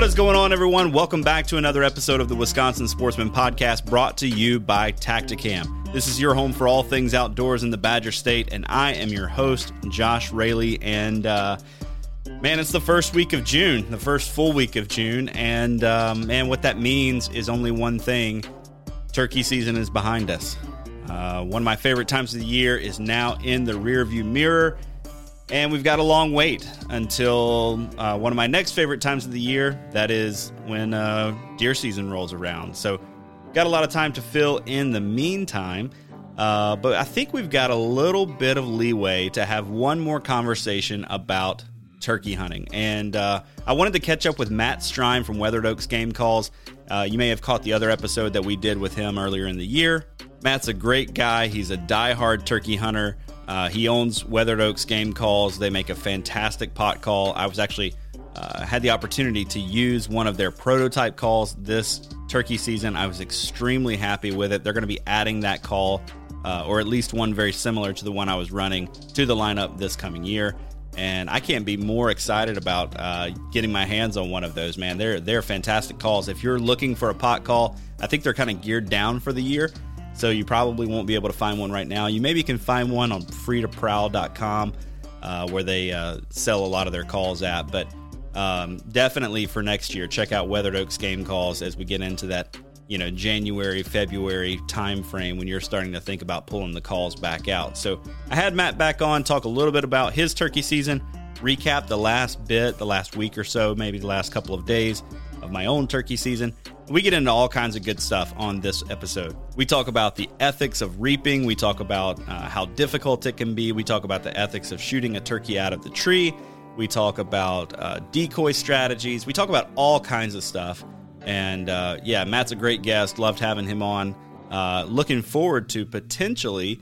What is going on, everyone? Welcome back to another episode of the Wisconsin Sportsman Podcast brought to you by Tactacam. This is your home for all things outdoors in the Badger State, and I am your host, Josh Raley. And uh, man, it's the first week of June, the first full week of June. And um, man, what that means is only one thing turkey season is behind us. Uh, one of my favorite times of the year is now in the rearview mirror. And we've got a long wait until uh, one of my next favorite times of the year. That is when uh, deer season rolls around. So, got a lot of time to fill in the meantime. Uh, but I think we've got a little bit of leeway to have one more conversation about turkey hunting. And uh, I wanted to catch up with Matt Strime from Weathered Oaks Game Calls. Uh, you may have caught the other episode that we did with him earlier in the year. Matt's a great guy. He's a die-hard turkey hunter. Uh, he owns Weathered Oaks Game Calls. They make a fantastic pot call. I was actually uh, had the opportunity to use one of their prototype calls this turkey season. I was extremely happy with it. They're going to be adding that call, uh, or at least one very similar to the one I was running, to the lineup this coming year. And I can't be more excited about uh, getting my hands on one of those, man. They're they're fantastic calls. If you're looking for a pot call, I think they're kind of geared down for the year so you probably won't be able to find one right now. You maybe can find one on freetoprowl.com uh, where they uh, sell a lot of their calls at. But um, definitely for next year, check out Weathered Oaks game calls as we get into that you know January, February time frame when you're starting to think about pulling the calls back out. So I had Matt back on talk a little bit about his turkey season, recap the last bit, the last week or so, maybe the last couple of days of my own turkey season. We get into all kinds of good stuff on this episode. We talk about the ethics of reaping, we talk about uh, how difficult it can be, we talk about the ethics of shooting a turkey out of the tree, we talk about uh, decoy strategies, we talk about all kinds of stuff. And uh, yeah, Matt's a great guest. Loved having him on. Uh, looking forward to potentially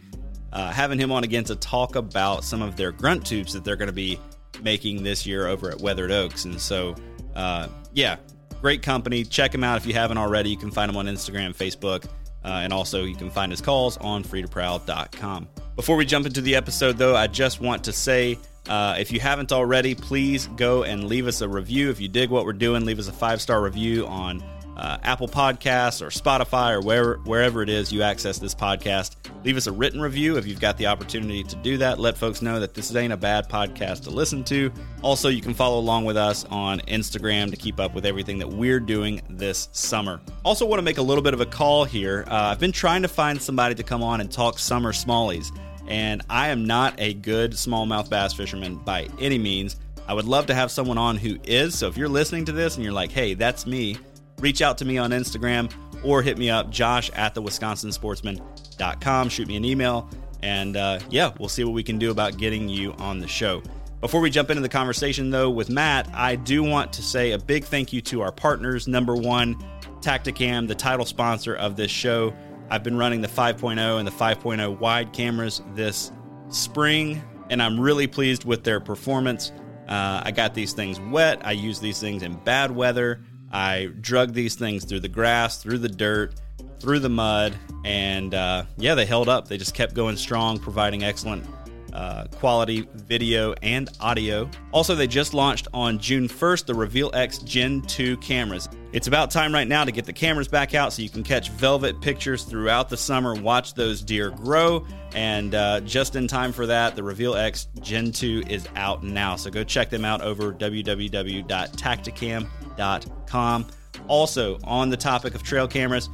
uh, having him on again to talk about some of their grunt tubes that they're going to be making this year over at Weathered Oaks. And so, uh, yeah, Great company. Check him out if you haven't already. You can find him on Instagram, Facebook, uh, and also you can find his calls on freetoprowl.com. Before we jump into the episode, though, I just want to say uh, if you haven't already, please go and leave us a review. If you dig what we're doing, leave us a five star review on uh, Apple Podcasts or Spotify or wherever, wherever it is you access this podcast. Leave us a written review if you've got the opportunity to do that. Let folks know that this ain't a bad podcast to listen to. Also, you can follow along with us on Instagram to keep up with everything that we're doing this summer. Also, want to make a little bit of a call here. Uh, I've been trying to find somebody to come on and talk summer smallies, and I am not a good smallmouth bass fisherman by any means. I would love to have someone on who is. So if you're listening to this and you're like, hey, that's me, reach out to me on Instagram or hit me up, josh at the wisconsinsportsman.com. Shoot me an email. And uh, yeah, we'll see what we can do about getting you on the show. Before we jump into the conversation, though, with Matt, I do want to say a big thank you to our partners. Number one, Tactacam, the title sponsor of this show. I've been running the 5.0 and the 5.0 wide cameras this spring, and I'm really pleased with their performance. Uh, I got these things wet. I use these things in bad weather. I drug these things through the grass, through the dirt, through the mud, and uh, yeah, they held up. They just kept going strong, providing excellent uh, quality video and audio. Also, they just launched on June 1st the Reveal X Gen 2 cameras. It's about time right now to get the cameras back out so you can catch velvet pictures throughout the summer, watch those deer grow, and uh, just in time for that, the Reveal X Gen 2 is out now. So go check them out over www.tactacam.com. Also, on the topic of trail cameras,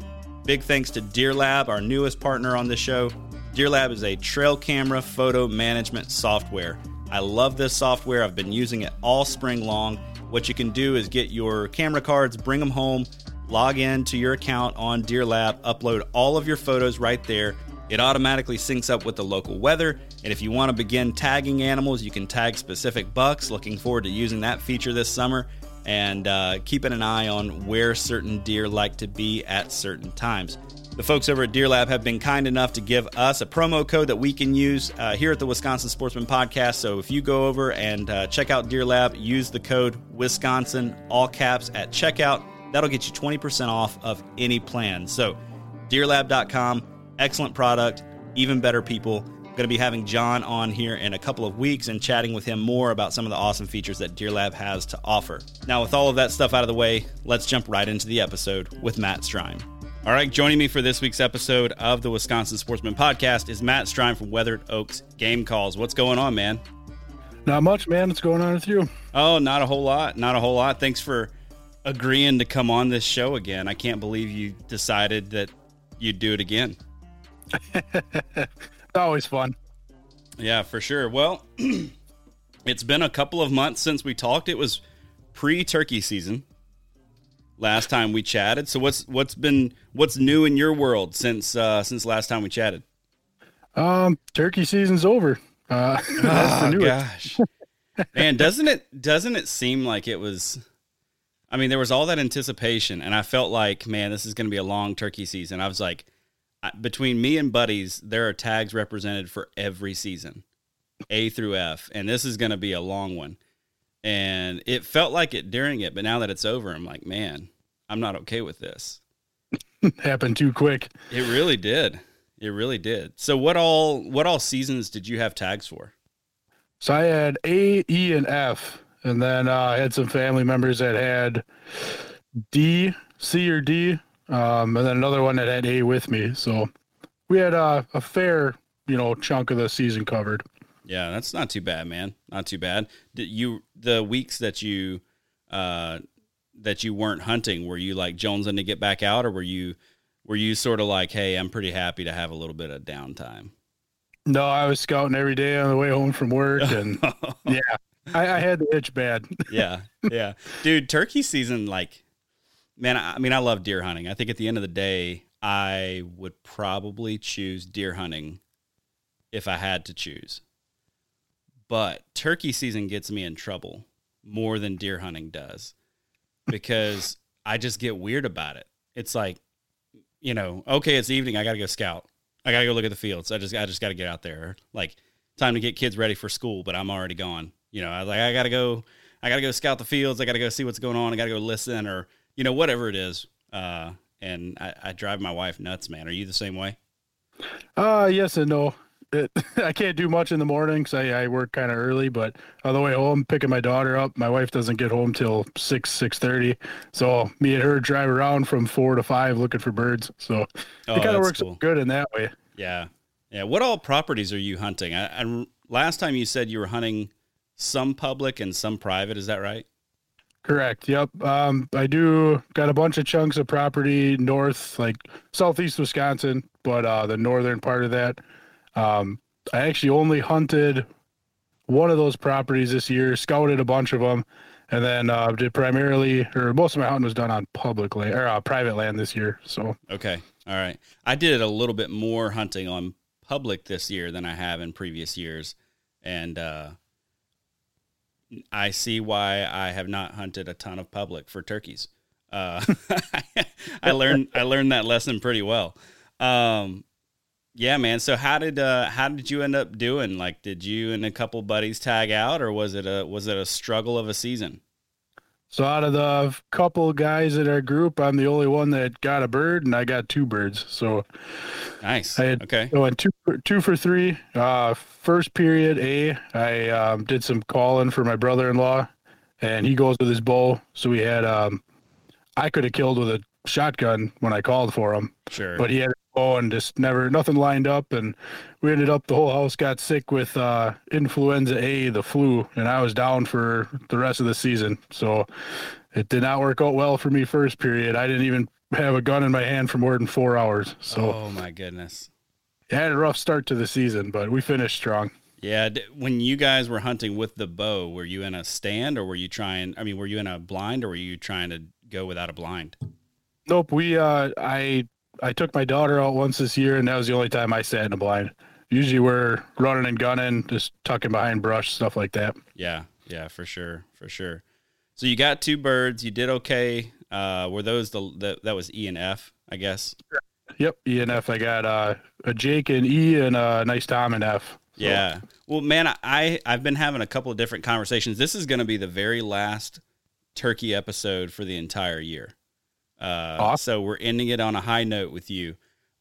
big thanks to Deer Lab, our newest partner on the show. Deer Lab is a trail camera photo management software. I love this software. I've been using it all spring long. What you can do is get your camera cards, bring them home, log in to your account on Deer Lab, upload all of your photos right there. It automatically syncs up with the local weather. And if you want to begin tagging animals, you can tag specific bucks. Looking forward to using that feature this summer and uh, keeping an eye on where certain deer like to be at certain times. The folks over at Deer Lab have been kind enough to give us a promo code that we can use uh, here at the Wisconsin Sportsman Podcast. So if you go over and uh, check out Deer Lab, use the code Wisconsin, all caps, at checkout. That'll get you 20% off of any plan. So, deerlab.com, excellent product, even better people. Going to be having John on here in a couple of weeks and chatting with him more about some of the awesome features that Deer Lab has to offer. Now, with all of that stuff out of the way, let's jump right into the episode with Matt Strime. All right, joining me for this week's episode of the Wisconsin Sportsman Podcast is Matt Strime from Weathered Oaks Game Calls. What's going on, man? Not much, man. What's going on with you? Oh, not a whole lot. Not a whole lot. Thanks for agreeing to come on this show again. I can't believe you decided that you'd do it again. Always fun. Yeah, for sure. Well, it's been a couple of months since we talked. It was pre-turkey season last time we chatted. So what's what's been what's new in your world since uh since last time we chatted? Um, turkey season's over. Uh, oh gosh, man, doesn't it doesn't it seem like it was? I mean, there was all that anticipation, and I felt like, man, this is going to be a long turkey season. I was like, between me and buddies, there are tags represented for every season, A through F, and this is going to be a long one. And it felt like it during it, but now that it's over, I'm like, man, I'm not okay with this. Happened too quick. It really did. It really did. So what all what all seasons did you have tags for? So I had A, E, and F, and then uh, I had some family members that had D, C or D, um, and then another one that had A with me. So we had uh, a fair, you know, chunk of the season covered. Yeah, that's not too bad, man. Not too bad. Did you the weeks that you uh, that you weren't hunting, were you like jonesing to get back out, or were you were you sort of like, hey, I'm pretty happy to have a little bit of downtime? No, I was scouting every day on the way home from work, and yeah, I, I, had the itch bad. yeah, yeah, dude. Turkey season, like, man. I, I mean, I love deer hunting. I think at the end of the day, I would probably choose deer hunting if I had to choose. But turkey season gets me in trouble more than deer hunting does because I just get weird about it. It's like you know, okay, it's evening. I got to go scout. I got to go look at the fields. I just, I just got to get out there. Like time to get kids ready for school, but I'm already gone. You know, I like, I got to go, I got to go scout the fields. I got to go see what's going on. I got to go listen or, you know, whatever it is. Uh, and I, I drive my wife nuts, man. Are you the same way? Uh, yes and no it, I can't do much in the morning because I, I work kind of early. But on the way home, picking my daughter up, my wife doesn't get home till six six thirty. So me and her drive around from four to five looking for birds. So oh, it kind of works cool. good in that way. Yeah, yeah. What all properties are you hunting? I, I, last time you said you were hunting some public and some private. Is that right? Correct. Yep. Um, I do got a bunch of chunks of property north, like southeast Wisconsin, but uh, the northern part of that um, I actually only hunted one of those properties this year, scouted a bunch of them, and then uh, did primarily, or most of my hunting was done on public land or uh, private land this year. So okay, all right. I did a little bit more hunting on public this year than I have in previous years, and uh, I see why I have not hunted a ton of public for turkeys. Uh, I learned I learned that lesson pretty well. Um, Yeah, man. So how did uh how did you end up doing? Like did you and a couple buddies tag out or was it a was it a struggle of a season? So out of the couple guys in our group, I'm the only one that got a bird, and I got two birds. So nice. I had, okay. I went two two for three. Uh, first period A, I um, did some calling for my brother-in-law, and he goes with his bow. So we had um, I could have killed with a shotgun when I called for him, Sure. but he had bow and just never nothing lined up, and we ended up the whole house got sick with uh, influenza A, the flu, and I was down for the rest of the season. So it did not work out well for me first period. I didn't even have a gun in my hand for more than four hours. So oh my goodness. it had a rough start to the season, but we finished strong. Yeah, when you guys were hunting with the bow, were you in a stand or were you trying I mean, were you in a blind or were you trying to go without a blind? Nope, we uh I I took my daughter out once this year and that was the only time I sat in a blind. Usually we're running and gunning, just tucking behind brush, stuff like that. Yeah, yeah, for sure, for sure. So you got two birds. You did okay. Uh, were those the, the that was E and F, I guess? Yep, E and F. I got uh, a Jake and E and a nice Tom and F. So, Yeah. Well, man, I I've been having a couple of different conversations. This is going to be the very last turkey episode for the entire year. Uh, Awesome. So we're ending it on a high note with you.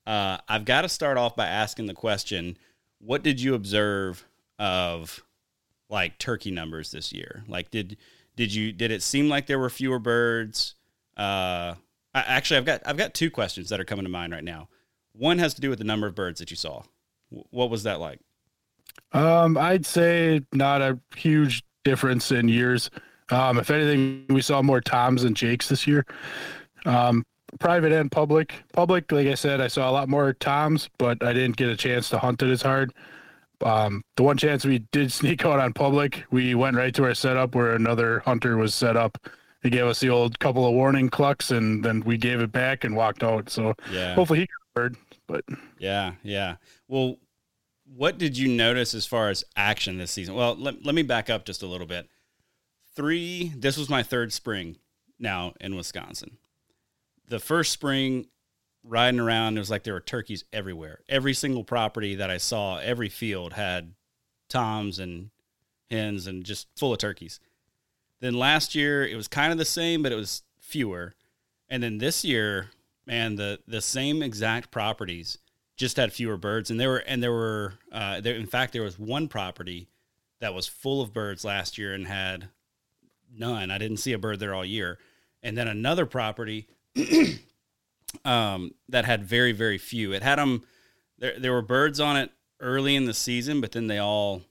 Uh, I've got to start off by asking the question: What did you observe of like turkey numbers this year? Like, did did you did it seem like there were fewer birds? Uh, I, actually, I've got I've got two questions that are coming to mind right now. One has to do with the number of birds that you saw. Wh- What was that like? Um, I'd say not a huge difference in years. Um, if anything, we saw more Toms than Jakes this year. Um, private and public. Public, like I said, I saw a lot more Toms, but I didn't get a chance to hunt it as hard. Um, the one chance we did sneak out on public, we went right to our setup where another hunter was set up. He gave us the old couple of warning clucks, and then we gave it back and walked out. So Yeah. hopefully he bird. But Yeah, yeah. Well, what did you notice as far as action this season? Well, let, let me back up just a little bit. Three, this was my third spring now in Wisconsin. The first spring, riding around, it was like there were turkeys everywhere. Every single property that I saw, every field had toms and hens and just full of turkeys. Then last year, it was kind of the same, but it was fewer. And then this year, man, the the same exact properties just had fewer birds, and there were and there were uh, there. In fact, there was one property that was full of birds last year and had none. I didn't see a bird there all year, and then another property um, that had very very few. It had them. There there were birds on it early in the season, but then they all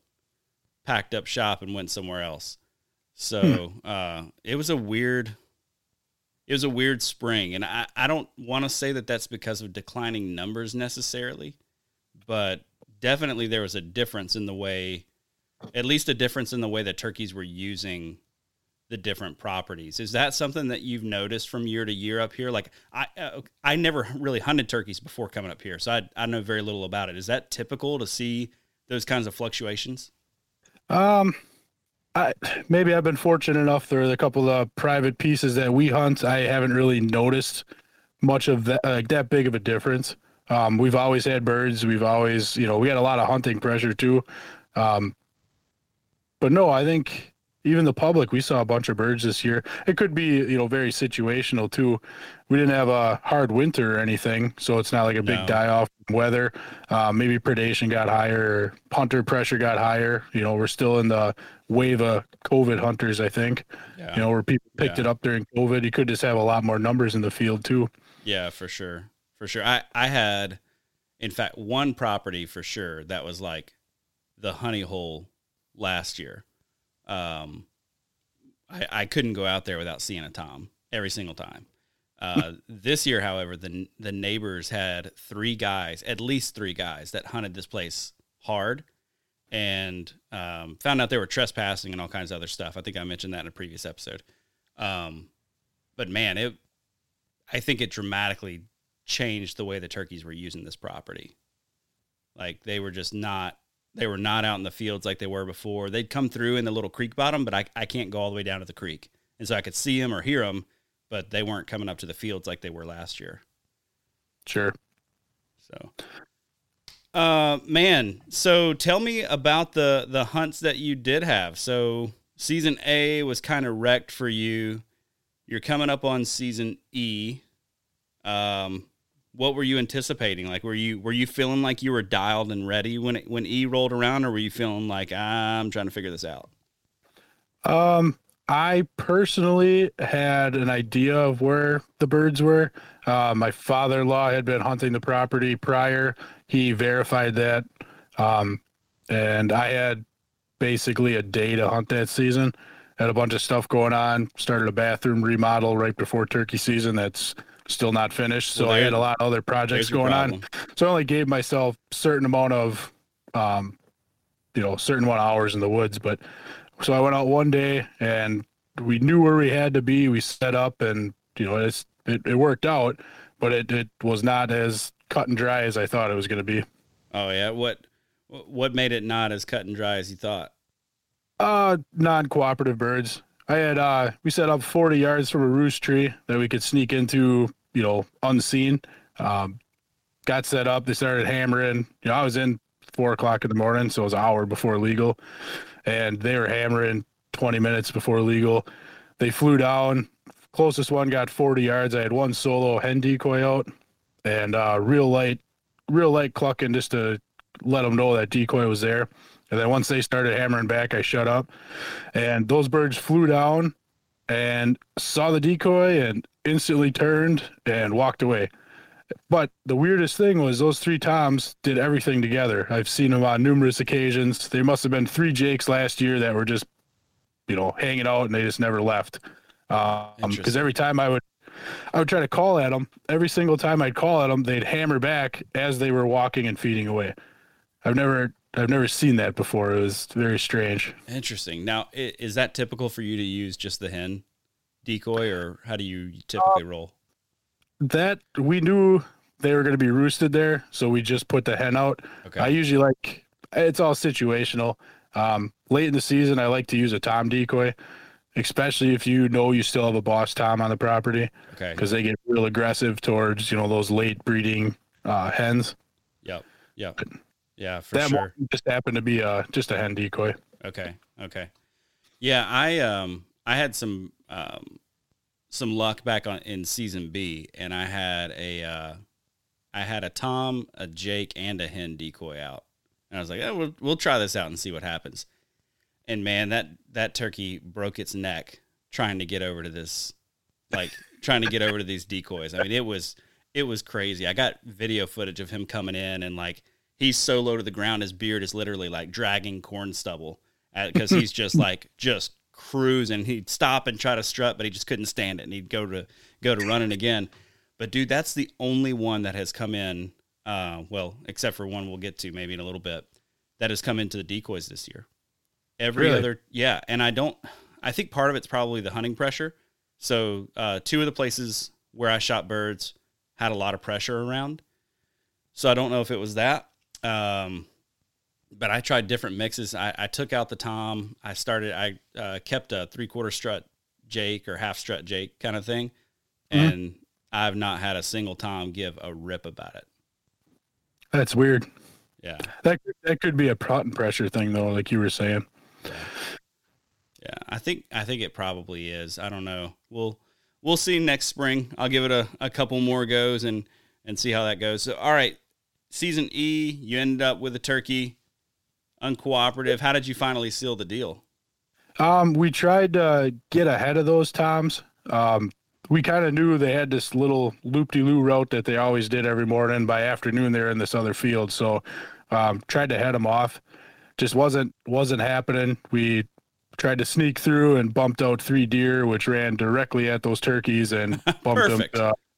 packed up shop and went somewhere else. So uh, it was a weird it was a weird spring and i, I don't want to say that that's because of declining numbers necessarily but definitely there was a difference in the way at least a difference in the way that turkeys were using the different properties is that something that you've noticed from year to year up here like i uh, i never really hunted turkeys before coming up here so I, I know very little about it is that typical to see those kinds of fluctuations Um, I maybe I've been fortunate enough. There are a couple of private pieces that we hunt. I haven't really noticed much of that, like that big of a difference. Um, we've always had birds. We've always, you know, we had a lot of hunting pressure too. Um, but no, I think even the public, we saw a bunch of birds this year. It could be, you know, very situational too. We didn't have a hard winter or anything, so it's not like a big No. die off weather. Uh, maybe predation got higher, hunter pressure got higher. You know, we're still in the wave of COVID hunters, I think. yeah You know, where people picked Yeah. it up during COVID. You could just have a lot more numbers in the field too. Yeah, for sure. For sure. I, I had, in fact, one property for sure that was like the honey hole last year. Um, I, I couldn't go out there without seeing a Tom every single time. Uh, this year, however, the, the neighbors had three guys, at least three guys, that hunted this place hard and um, found out they were trespassing and all kinds of other stuff. I think I mentioned that in a previous episode. Um, but man, it I think it dramatically changed the way the turkeys were using this property. Like they were just not they were not out in the fields like they were before. They'd come through in the little creek bottom, but I, I can't go all the way down to the creek. And so I could see them or hear them, but they weren't coming up to the fields like they were last year. Sure. So Uh, man. So tell me about the the hunts that you did have. So season A was kind of wrecked for you. You're coming up on season E. Um, what were you anticipating? Like, were you were you feeling like you were dialed and ready when it, when E rolled around, or were you feeling like I'm trying to figure this out? Um, I personally had an idea of where the birds were. Uh, my father-in-law had been hunting the property prior. He verified that, um, and I had basically a day to hunt that season. Had a bunch of stuff going on. Started a bathroom remodel right before turkey season. That's still not finished. So Well, I had a lot of other projects going on. So I only gave myself certain amount of, um, you know, certain amount of hours in the woods. But so I went out one day and we knew where we had to be. We set up and you know it's it, it worked out, but it, it was not as cut and dry as I thought it was going to be. Oh yeah. What what made it not as cut and dry as you thought? Uh, non-cooperative birds. I had uh, we set up 40 yards from a roost tree that we could sneak into, you know, unseen. Um, got set up. They started hammering. You know, I was in four o'clock in the morning, so it was an hour before legal, and they were hammering 20 minutes before legal. They flew down. Closest one got 40 yards. I had one solo hen decoy out, and uh, real light, real light clucking just to let them know that decoy was there. And then once they started hammering back, I shut up. And those birds flew down and saw the decoy and instantly turned and walked away. But the weirdest thing was those three toms did everything together. I've seen them on numerous occasions. There must have been three Jakes last year that were just, you know, hanging out and they just never left. Um, because Interesting. every time I would, I would try to call at them. Every single time I'd call at them, they'd hammer back as they were walking and feeding away. I've never, I've never seen that before. It was very strange. Interesting. Now, is that typical for you to use just the hen decoy, or how do you typically roll? that we knew they were going to be roosted there, so we just put the hen out. Okay. I usually like it's all situational. Um, late in the season, I like to use a tom decoy, especially if you know you still have a boss tom on the property okay. because they get real aggressive towards you know those late breeding uh, hens. Yep. Yep. Yeah, for that sure. just happened to be a just a hen decoy. Okay. Okay. Yeah, I um I had some um some luck back on in season B and I had a uh I had a Tom, a Jake and a hen decoy out. And I was like, "Oh, we'll we'll try this out and see what happens." And man, that that turkey broke its neck trying to get over to this like trying to get over to these decoys. I mean, it was it was crazy. I got video footage of him coming in and like he's so low to the ground his beard is literally like dragging corn stubble because he's just like just cruising. He'd stop and try to strut, but he just couldn't stand it, and he'd go to go to running again. But dude, that's the only one that has come in. Uh, well, except for one we'll get to maybe in a little bit, that has come into the decoys this year. Every Really? other, yeah, and I don't. I think part of it's probably the hunting pressure. So uh, two of the places where I shot birds had a lot of pressure around. So I don't know if it was that. Um, but I tried different mixes. I, I took out the tom. I started. I uh, kept a three quarter strut Jake or half strut Jake kind of thing, Mhm. and I've not had a single tom give a rip about it. That's weird. Yeah, That could- that could be a prot and pressure thing though, like you were saying. yeah. I think I think it probably is. I don't know. We'll we'll see next spring. I'll give it a, a couple more goes and and see how that goes. So, all right, season E, you ended up with a turkey, uncooperative. How did you finally seal the deal? Um, we tried to get ahead of those toms. Um, we kind of knew they had this little loop-de-loo route that they always did every morning. By afternoon, they're in this other field, so um, tried to head them off. Just wasn't wasn't happening. We tried to sneak through and bumped out three deer, which ran directly at those turkeys and bumped them.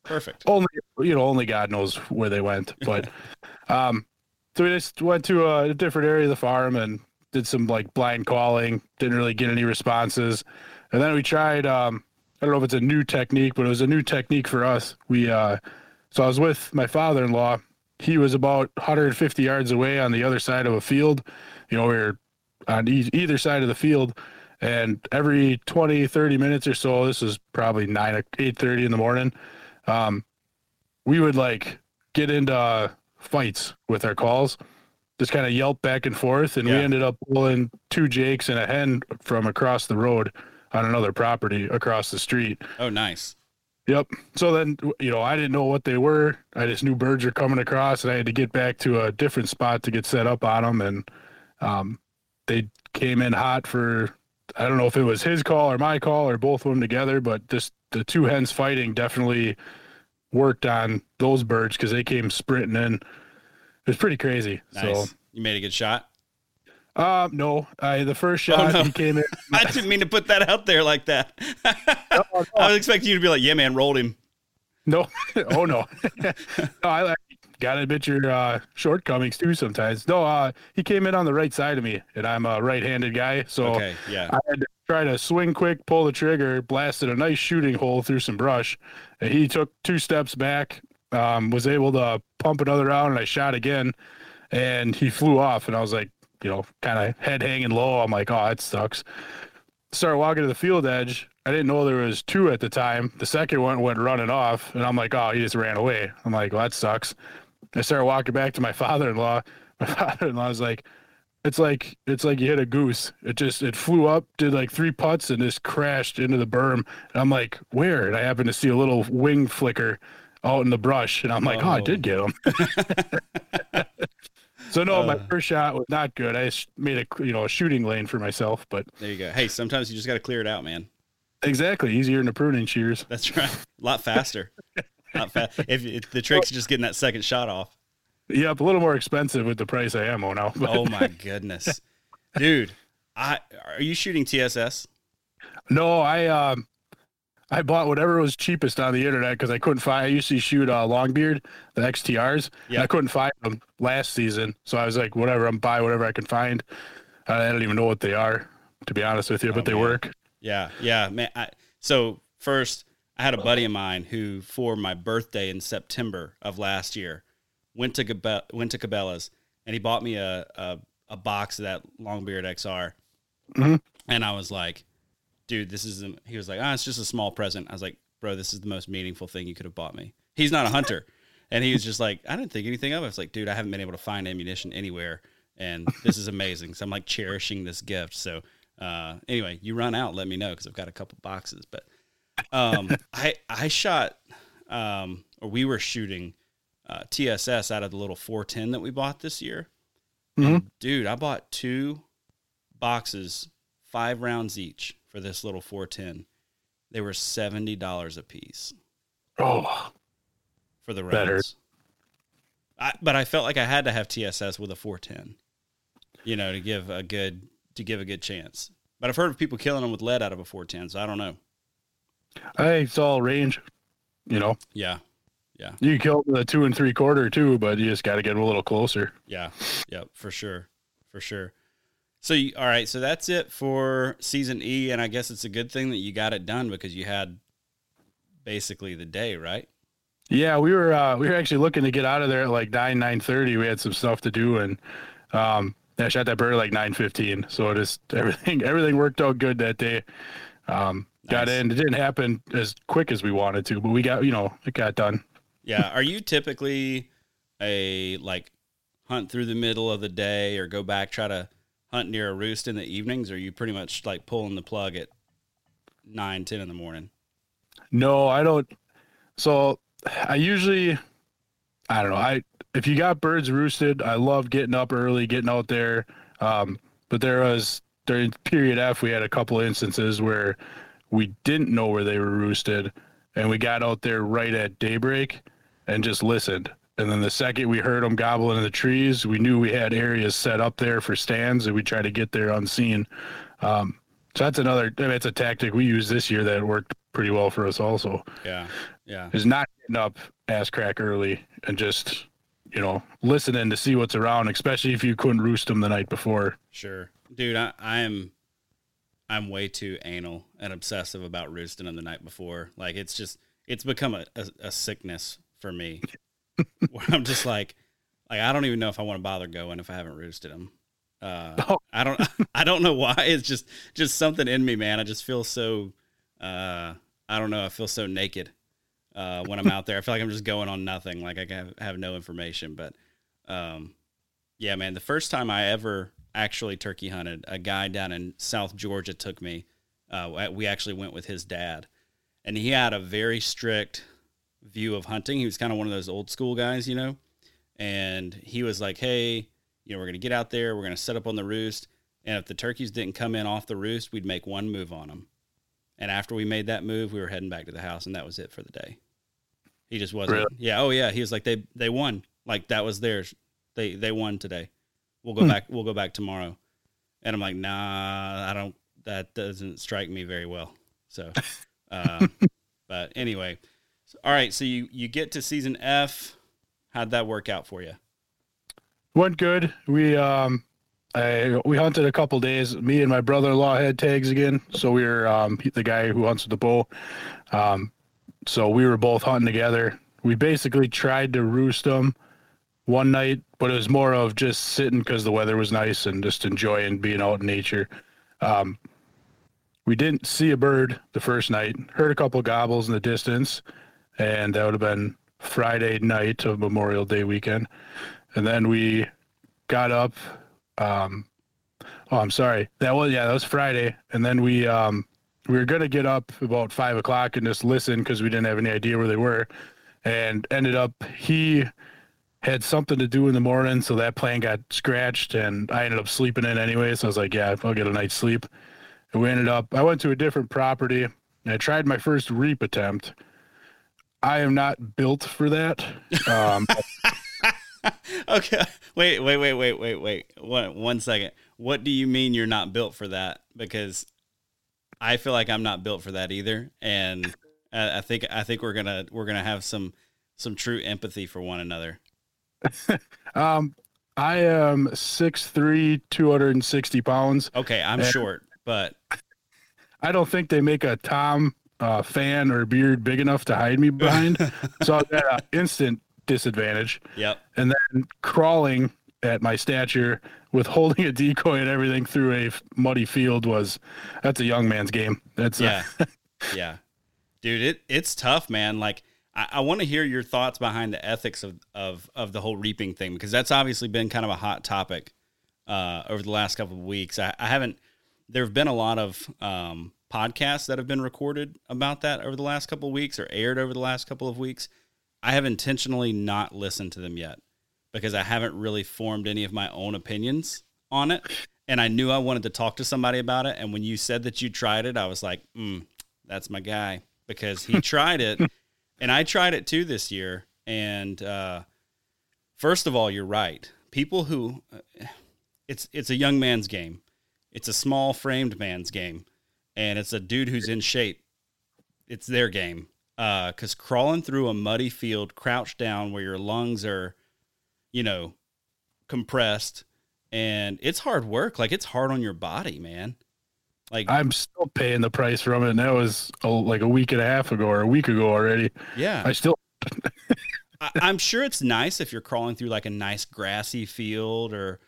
Perfect. only you know only god knows where they went but um so we just went to a different area of the farm and did some like blind calling didn't really get any responses. And then we tried um i don't know if it's a new technique but it was a new technique for us. We uh so i was with my father-in-law. He was about 150 yards away on the other side of a field you know we were on e- either side of the field. And every 20 30 minutes or so this is probably 9 8 30 in the morning um, we would like get into uh, fights with our calls. Just kind of yelp back and forth, and Yeah. we ended up pulling two jakes and a hen from across the road on another property across the street. Oh, nice. Yep. So then, you know, I didn't know what they were. I just knew birds were coming across, and I had to get back to a different spot to get set up on them. And um, they came in hot for, I don't know if it was his call or my call or both of them together, but just the two hens fighting definitely worked on those birds because they came sprinting in. It was pretty crazy. Nice. you made a good shot. So, um, no, I the first Oh, shot no. he came in. I didn't mean to put that out there like that. no, I was expecting you to be like, "Yeah, man, rolled him." No, oh no, no I, I gotta admit your uh, shortcomings too sometimes. No, uh, he came in on the right side of me, and I'm a right-handed guy, so Okay, yeah. I had to try to swing quick, pull the trigger, blasted a nice shooting hole through some brush. And he took two steps back, um, was able to pump another round, and I shot again, and he flew off, and I was like, you know, kind of head hanging low. I'm like, oh, that sucks. Started walking to the field edge. I didn't know there was two at the time. The second one went running off, and I'm like, oh, he just ran away. I'm like, well, that sucks. I started walking back to my father-in-law. My father-in-law was like, it's like it's like you hit a goose. It just it flew up, did like three putts, and just crashed into the berm. And I'm like, where? And I happened to see a little wing flicker out in the brush, and I'm like, oh, I Oh. did get him. so no, my Uh. first shot was not good. I made a you know a shooting lane for myself, but There you go. Hey, sometimes you just got to clear it out, man. exactly easier than the pruning shears. That's right. A lot faster. Not fast. If, if the trick's just getting that second shot off. Yep, a little more expensive with the price of ammo now. But Oh my goodness, dude! I are you shooting TSS? No, I um, I bought whatever was cheapest on the internet because I couldn't find. I usually shoot uh, Longbeard, the XTRs. Yeah. I couldn't find them last season, so I was like, whatever, I'm buy whatever I can find. I don't even know what they are, to be honest with you, Oh, but they work. Yeah, yeah, man. I, so first, I had a buddy of mine who, for my birthday in September of last year, went to Gabe- went to Cabela's and he bought me a a, a box of that Longbeard XR, Mhm. and I was like, dude, this is. A, he was like, ah, it's just a small present. I was like, bro, this is the most meaningful thing you could have bought me. He's not a hunter. And he was just like, I didn't think anything of it. I was like, dude, I haven't been able to find ammunition anywhere. And this is amazing. So I'm like cherishing this gift. So uh, anyway, you run out, let me know because I've got a couple boxes. But um, I I shot um, or we were shooting uh, TSS out of the little 410 that we bought this year. And, dude, I bought two boxes, five rounds each for this little 410. They were seventy dollars a piece Oh, for the Better. rounds. I, but I felt like I had to have TSS with a 410, you know, to give a good to give a good chance. But I've heard of people killing them with lead out of a 410, so I don't know. I think it's all range. You know, Yeah, Yeah. you can kill them with a two and three quarter too, but you just got to get a little closer. yeah, yeah, for sure, for sure. So, you, all right, so that's it for season E, and I guess it's a good thing that you got it done because you had basically the day, right? Yeah, we were uh, we were actually looking to get out of there at like nine nine thirty. We had some stuff to do, and um, I shot that bird at like nine fifteen. So it just everything everything worked out good that day. Um, Got Nice. in. It didn't happen as quick as we wanted to, but we got you know it got done. Yeah. Are you typically a like hunt through the middle of the day or go back try to hunt near a roost in the evenings? Or are you pretty much like pulling the plug at nine, ten in the morning? No, I don't. So I usually, I don't know. I if you got birds roosted, I love getting up early, getting out there. Um, but there was during period F, we had a couple instances where we didn't know where they were roosted, and we got out there right at daybreak and just listened. And then the second we heard them gobbling in the trees, we knew we had areas set up there for stands, and we tried to get there unseen. Um, so that's another. I mean, it's a tactic we used this year that worked pretty well for us. Also, Yeah. Yeah. is not getting up ass crack early and just you know listening to see what's around, especially if you couldn't roost them the night before. Sure. Dude, I, I'm I'm way too anal and obsessive about roosting them the night before. Like it's just it's become a, a, a sickness for me. where I'm just like like I don't even know if I want to bother going if I haven't roosted them. Uh, Oh. I don't I don't know why. It's just just something in me, man. I just feel so uh I don't know, I feel so naked uh when I'm out there. I feel like I'm just going on nothing. Like I have, have no information, but Um, yeah, man. The first time I ever actually turkey hunted, a guy down in South Georgia took me. Uh, we actually went with his dad, and he had a very strict view of hunting. He was kind of one of those old school guys, you know. And he was like, "Hey, you know, we're gonna get out there. We're gonna set up on the roost, and if the turkeys didn't come in off the roost, we'd make one move on them. And after we made that move, we were heading back to the house, and that was it for the day. He just wasn't. Really? Yeah. Oh yeah. He was like they they won. Like that was theirs. They they won today. We'll go hmm. back. We'll go back tomorrow. And I'm like, nah, I don't. That doesn't strike me very well. So, uh, but anyway, so, all right. So you you get to season F. How'd that work out for you? Went good. We um, I we hunted a couple days. Me and my brother-in-law had tags again, so we were um the guy who hunts with the bow. Um, so we were both hunting together. We basically tried to roost them one night, but it was more of just sitting because the weather was nice and just enjoying being out in nature. Um, we didn't see a bird the first night. Heard a couple gobbles in the distance, and that would have been Friday night of Memorial Day weekend. And then we got up. Um, oh, I'm sorry. That was yeah, that was Friday. And then we um, we were gonna get up about five o'clock and just listen because we didn't have any idea where they were, and ended up he had something to do in the morning, so that plan got scratched, and I ended up sleeping in anyway. So I was like, yeah, I'll get a night's sleep. And we ended up. I went to a different property. And I tried my first reap attempt. I am not built for that. Um, okay, wait, wait, wait, wait, wait, wait. One, one second. What do you mean you're not built for that? Because I feel like I'm not built for that either, and I, I think I think we're gonna we're gonna have some some true empathy for one another. um, I am 6'3", 260 pounds. Okay, I'm short, but I don't think they make a Tom uh, fan or beard big enough to hide me behind. so I'm at an instant disadvantage. Yep. And then crawling at my stature with holding a decoy and everything through a muddy field was that's a young man's game. That's yeah, a- yeah, dude. It it's tough, man. Like I, I want to hear your thoughts behind the ethics of, of of the whole reaping thing because that's obviously been kind of a hot topic uh, over the last couple of weeks. I, I haven't. There have been a lot of um, podcasts that have been recorded about that over the last couple of weeks or aired over the last couple of weeks. I have intentionally not listened to them yet because I haven't really formed any of my own opinions on it. And I knew I wanted to talk to somebody about it. And when you said that you tried it, I was like, mm, that's my guy because he tried it. And I tried it too this year. And uh, first of all, you're right. People who, uh, it's, it's a young man's game, it's a small framed man's game. And it's a dude who's in shape. It's their game. Because uh, crawling through a muddy field, crouched down where your lungs are you know, compressed and it's hard work. Like it's hard on your body, man. Like I'm still paying the price from it. And that was a, like a week and a half ago or a week ago already. Yeah. I still. I, am sure it's nice if you're crawling through like a nice grassy field or,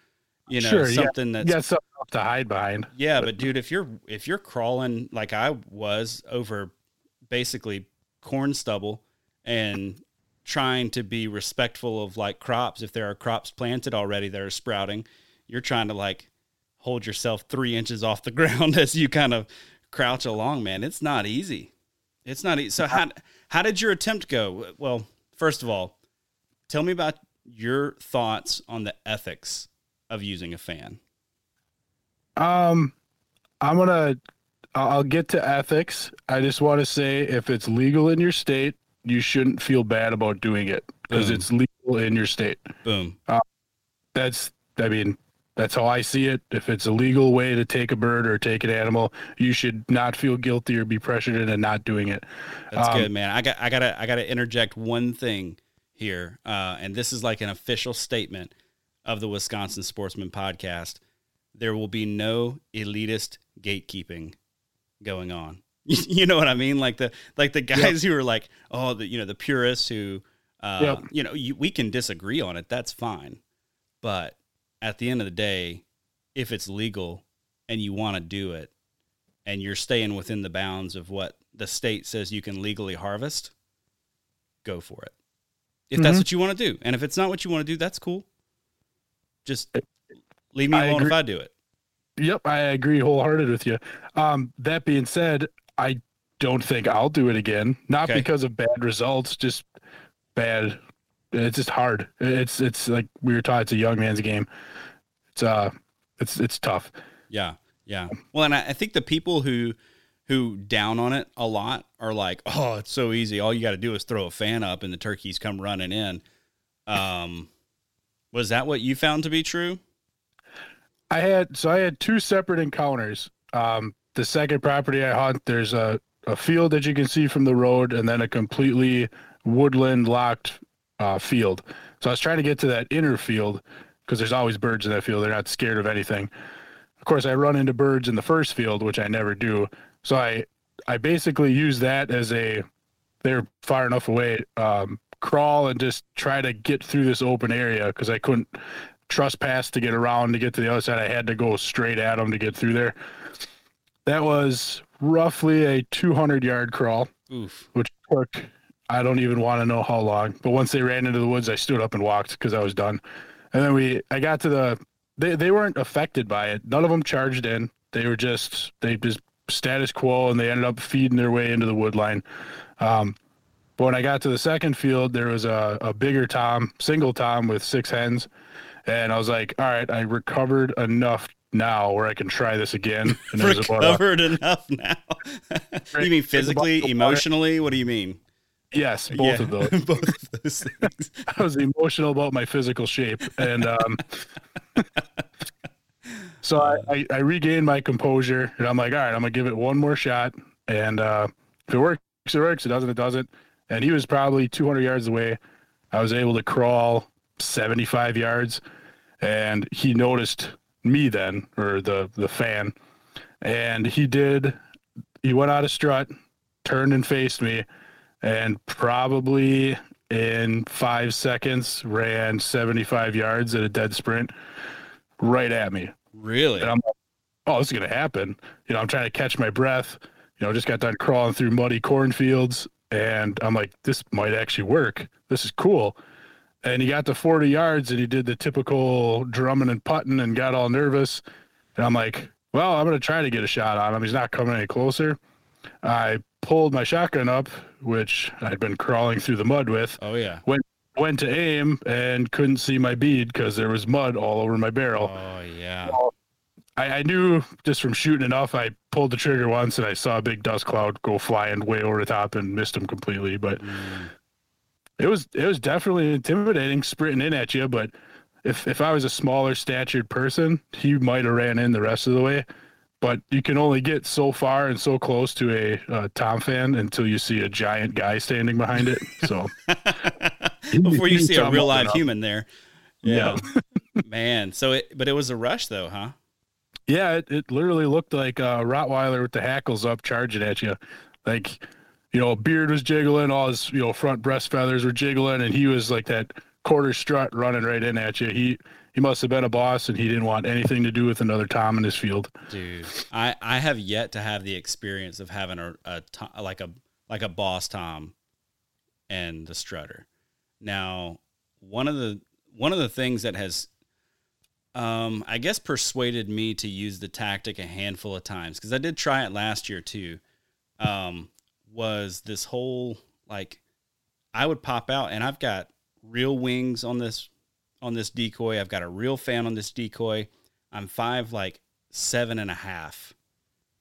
you know, sure, something yeah. that's yeah, something to hide behind. Yeah, but dude, if you're if you're crawling like I was over basically corn stubble and trying to be respectful of like crops. If there are crops planted already that are sprouting, you're trying to like hold yourself three inches off the ground as you kind of crouch along, man. It's not easy. It's not easy. So how how did your attempt go? Well, first of all, tell me about your thoughts on the ethics of using a fan. Um, I'm gonna. I'll get to ethics. I just want to say if it's legal in your state, you shouldn't feel bad about doing it because it's legal in your state. Boom. Uh, that's, I mean, that's how I see it. If it's a legal way to take a bird or take an animal, you should not feel guilty or be pressured into not doing it. That's um, good, man. I got, I gotta, I gotta interject one thing here, uh, and this is like an official statement of the Wisconsin Sportsman Podcast. There will be no elitist gatekeeping going on. you know what I mean? Like the like the guys yep. who are like, oh, the you know the purists who, uh, yep. you know, you, we can disagree on it. That's fine, but at the end of the day, if it's legal and you want to do it, and you're staying within the bounds of what the state says you can legally harvest, go for it. If mm-hmm. that's what you want to do, and if it's not what you want to do, that's cool. just leave me I alone if. I do it. Yep, I agree wholehearted with you. Um, that being said, I don't think I'll do it again. Not Okay. because of bad results, just bad. It's just hard. It's it's like we were taught. It's a young man's game. It's uh, it's it's tough. Yeah, yeah. Well, and I, I think the people who who down on it a lot are like, "Oh, it's so easy. All you got to do is throw a fan up, and the turkeys come running in." Um, was that what you found to be true? I had so I had two separate encounters. Um, the second property I hunt, there's a, a field that you can see from the road, and then a completely woodland locked uh, field. So I was trying to get to that inner field because there's always birds in that field. They're not scared of anything. Of course, I run into birds in the first field, which I never do. So I I basically use that as a they're far enough away, um, crawl and just try to get through this open area because I couldn't trespass to get around to get to the other side. I had to go straight at them to get through there. That was roughly a 200 yard crawl, Oof. which took I don't even want to know how long. But once they ran into the woods, I stood up and walked because I was done. And then we, I got to the, they they weren't affected by it. None of them charged in. They were just they just status quo, and they ended up feeding their way into the wood line. Um, but when I got to the second field, there was a, a bigger tom, single tom with six hens. And I was like, all right, I recovered enough now where I can try this again. And about a- Recovered enough now. you mean physically, emotionally? What do you mean? Yes, both Yeah, of those. both of those things. I was emotional about my physical shape, and um, so I, I, I regained my composure, and I'm like, all right, I'm gonna give it one more shot, and uh, if it works, it works. It doesn't, it doesn't. And he was probably 200 yards away. I was able to crawl 75 yards, and he noticed me then, or the the fan, and he did. He went out of strut, turned and faced me, and probably in five seconds ran 75 yards at a dead sprint right at me. Really? And I'm like, oh, this is going to happen. You know, I'm trying to catch my breath. You know, just got done crawling through muddy cornfields. And I'm like, this might actually work. This is cool. And he got to 40 yards and he did the typical drumming and putting and got all nervous. And I'm like, well, I'm going to try to get a shot on him. He's not coming any closer. I pulled my shotgun up, which I'd been crawling through the mud with, oh yeah. went went to aim and couldn't see my bead because there was mud all over my barrel. Oh yeah. I, I knew just from shooting enough. I pulled the trigger once and I saw a big dust cloud go flying way over the top and missed him completely. But Mm. it was it was definitely intimidating sprinting in at you. But if if I was a smaller statured person, he might have ran in the rest of the way. But you can only get so far and so close to a uh, Tom fan until you see a giant guy standing behind it. So Before you see a real live human there. Yeah. Man. So it but it was a rush though, huh? Yeah, it, it literally looked like a Rottweiler with the hackles up charging at you. Like, you know, beard was jiggling, all his, you know, front breast feathers were jiggling, and he was like that quarter strut running right in at you. He he must have been a boss and he didn't want anything to do with another Tom in his field. Dude, I I have yet to have the experience of having a, a like a like a boss tom and the strutter. Now, one of the one of the things that has um I guess persuaded me to use the tactic a handful of times cuz I did try it last year too. Um was this whole like I would pop out and I've got real wings on this on this decoy. I've got a real fan on this decoy. I'm five like seven and a half.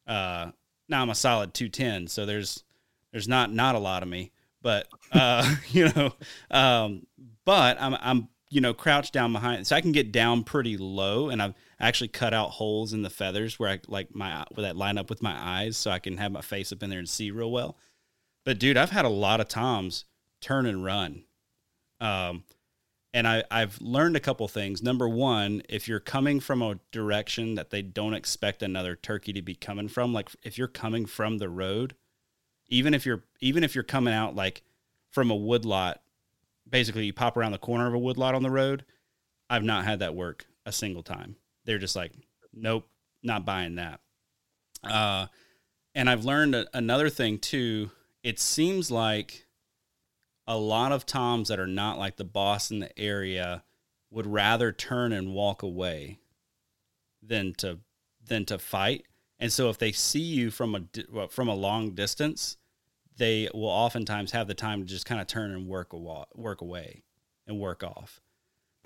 Uh, now I'm a solid two ten, so there's there's not not a lot of me, but uh, you know, um, but I'm I'm you know crouched down behind, so I can get down pretty low, and I've actually cut out holes in the feathers where I like my where that line up with my eyes, so I can have my face up in there and see real well. But dude, I've had a lot of toms turn and run. Um, and I, I've learned a couple things. Number one, if you're coming from a direction that they don't expect another turkey to be coming from, like if you're coming from the road, even if you're even if you're coming out like from a woodlot, basically you pop around the corner of a woodlot on the road, I've not had that work a single time. They're just like, nope, not buying that. Uh, and I've learned a, another thing too. It seems like a lot of toms that are not like the boss in the area would rather turn and walk away than to than to fight. And so if they see you from a from a long distance, they will oftentimes have the time to just kind of turn and work a work away and work off.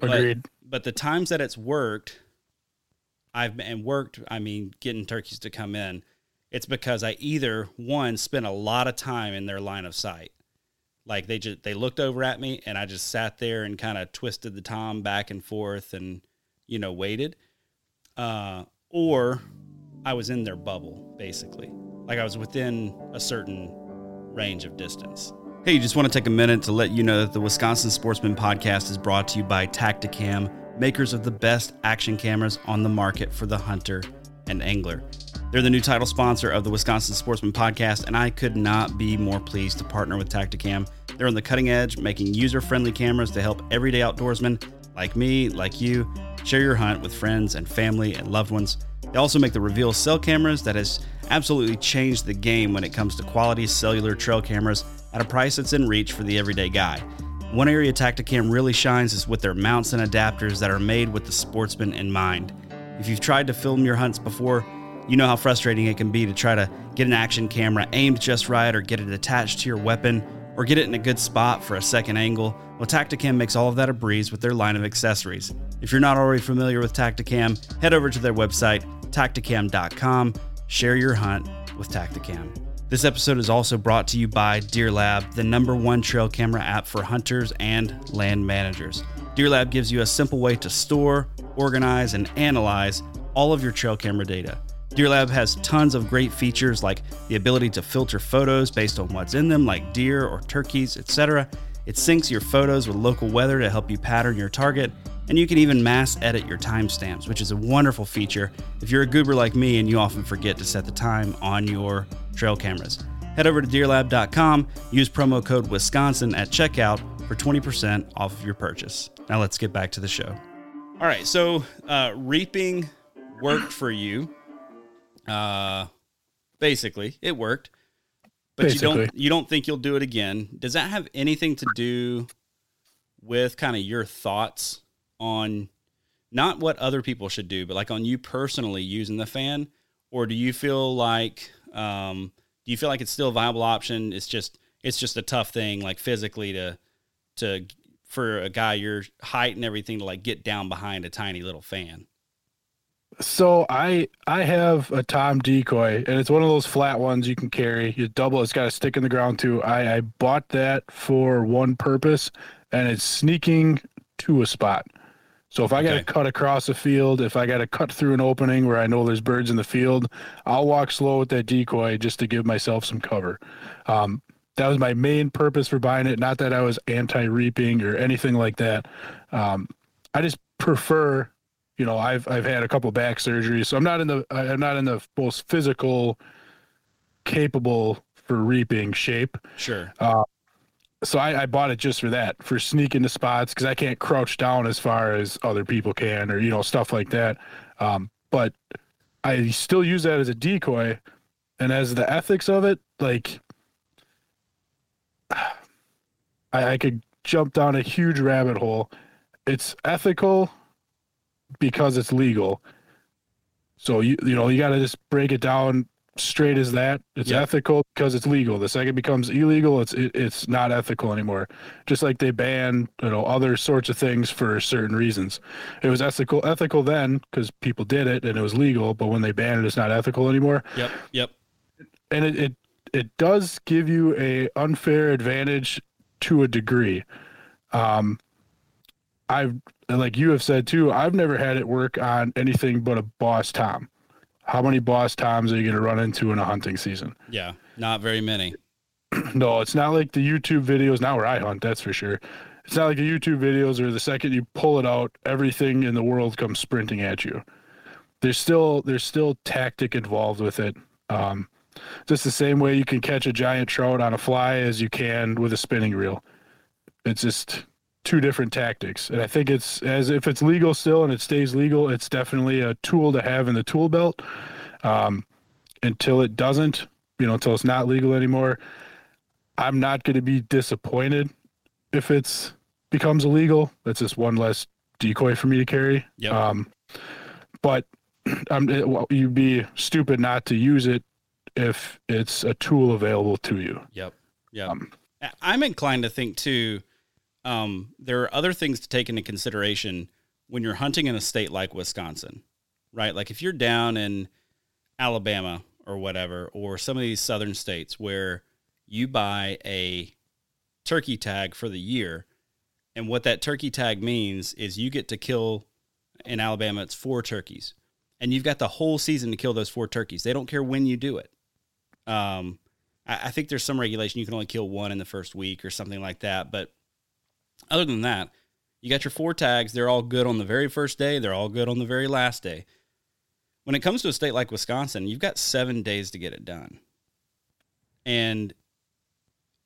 Agreed. But, but the times that it's worked, I've and worked. I mean, getting turkeys to come in, it's because I either one spent a lot of time in their line of sight, like they just they looked over at me and I just sat there and kind of twisted the tom back and forth and you know waited, uh, or I was in their bubble basically, like I was within a certain range of distance. Hey, you just want to take a minute to let you know that the Wisconsin Sportsman Podcast is brought to you by Tactacam, makers of the best action cameras on the market for the hunter and angler. They're the new title sponsor of the Wisconsin Sportsman Podcast, and I could not be more pleased to partner with Tactacam. They're on the cutting edge, making user friendly cameras to help everyday outdoorsmen like me, like you, share your hunt with friends and family and loved ones. They also make the Reveal cell cameras that has absolutely changed the game when it comes to quality cellular trail cameras at a price that's in reach for the everyday guy. One area Tactacam really shines is with their mounts and adapters that are made with the sportsman in mind. If you've tried to film your hunts before, you know how frustrating it can be to try to get an action camera aimed just right or get it attached to your weapon or get it in a good spot for a second angle. Well, Tactacam makes all of that a breeze with their line of accessories. If you're not already familiar with Tactacam, head over to their website, tactacam.com. Share your hunt with Tactacam. This episode is also brought to you by Deer Lab, the number one trail camera app for hunters and land managers. Deer Lab gives you a simple way to store, organize, and analyze all of your trail camera data. Deer Lab has tons of great features like the ability to filter photos based on what's in them, like deer or turkeys, etc. It syncs your photos with local weather to help you pattern your target, and you can even mass edit your timestamps, which is a wonderful feature if you're a goober like me and you often forget to set the time on your trail cameras. Head over to deerlab.com, use promo code Wisconsin at checkout for 20% off of your purchase. Now let's get back to the show. All right, so uh, reaping worked for you. Uh, basically, it worked, but basically. you don't you don't think you'll do it again. Does that have anything to do with kind of your thoughts on not what other people should do, but like on you personally using the fan, or do you feel like um, do you feel like it's still a viable option? It's just it's just a tough thing, like physically to to for a guy your height and everything to like get down behind a tiny little fan. So I I have a Tom decoy, and it's one of those flat ones you can carry. You double. It's got a stick in the ground too. I I bought that for one purpose, and it's sneaking to a spot. So if I got to cut across a field, if I got to cut through an opening where I know there's birds in the field, I'll walk slow with that decoy just to give myself some cover. Um, that was my main purpose for buying it. Not that I was anti-reaping or anything like that. Um, I just prefer, you know, I've I've had a couple back surgeries, so I'm not in the I'm not in the most physical, capable for reaping shape. Sure. Uh, so I, I, bought it just for that, for sneaking the spots because I can't crouch down as far as other people can, or you know stuff like that. Um, but I still use that as a decoy, and as the ethics of it, like I, I could jump down a huge rabbit hole. It's ethical because it's legal. So you you know you got to just break it down straight as that. It's yep. ethical because it's legal. The second it becomes illegal, it's it, it's not ethical anymore. Just like they ban you know other sorts of things for certain reasons. It was ethical ethical then because people did it and it was legal, but when they ban it, it's not ethical anymore. Yep. Yep. And it it, it does give you a unfair advantage to a degree. Um, I've like you have said too. I've never had it work on anything but a boss tom how many boss toms are you going to run into in a hunting season? Yeah, not very many. no, it's not like the YouTube videos. Now where I hunt, that's for sure. It's not like the YouTube videos where the second you pull it out, everything in the world comes sprinting at you. There's still there's still tactic involved with it. Um, just the same way you can catch a giant trout on a fly as you can with a spinning reel. It's just two different tactics. And I think it's as if it's legal still and it stays legal, it's definitely a tool to have in the tool belt. Um, until it doesn't, you know, until it's not legal anymore, I'm not going to be disappointed if it's becomes illegal. That's just one less decoy for me to carry. Yep. Um, but um, it, well, you'd be stupid not to use it if it's a tool available to you. Yep. Yep. Um, I'm inclined to think too. Um, there are other things to take into consideration when you're hunting in a state like Wisconsin, right? Like if you're down in Alabama or whatever, or some of these southern states where you buy a turkey tag for the year, and what that turkey tag means is you get to kill in Alabama, it's four turkeys, and you've got the whole season to kill those four turkeys. They don't care when you do it. Um, I, I think there's some regulation you can only kill one in the first week or something like that. But other than that, you got your four tags. They're all good on the very first day. They're all good on the very last day. When it comes to a state like Wisconsin, you've got seven days to get it done. And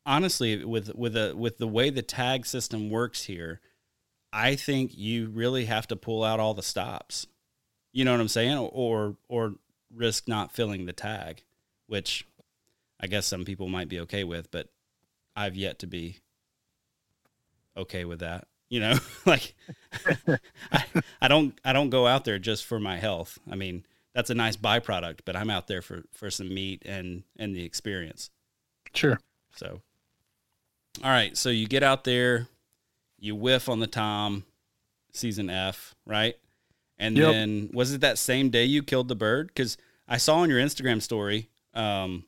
honestly, with with a with the way the tag system works here, I think you really have to pull out all the stops. You know what I'm saying? Or or risk not filling the tag, which I guess some people might be okay with, but I've yet to be okay with that. You know, like I, I don't I don't go out there just for my health. I mean, that's a nice byproduct, but I'm out there for for some meat and and the experience. sure. So, all right. So you get out there, you whiff on the tom, season F, right? And Yep. then was it that same day you killed the bird? Because I saw on your Instagram story um,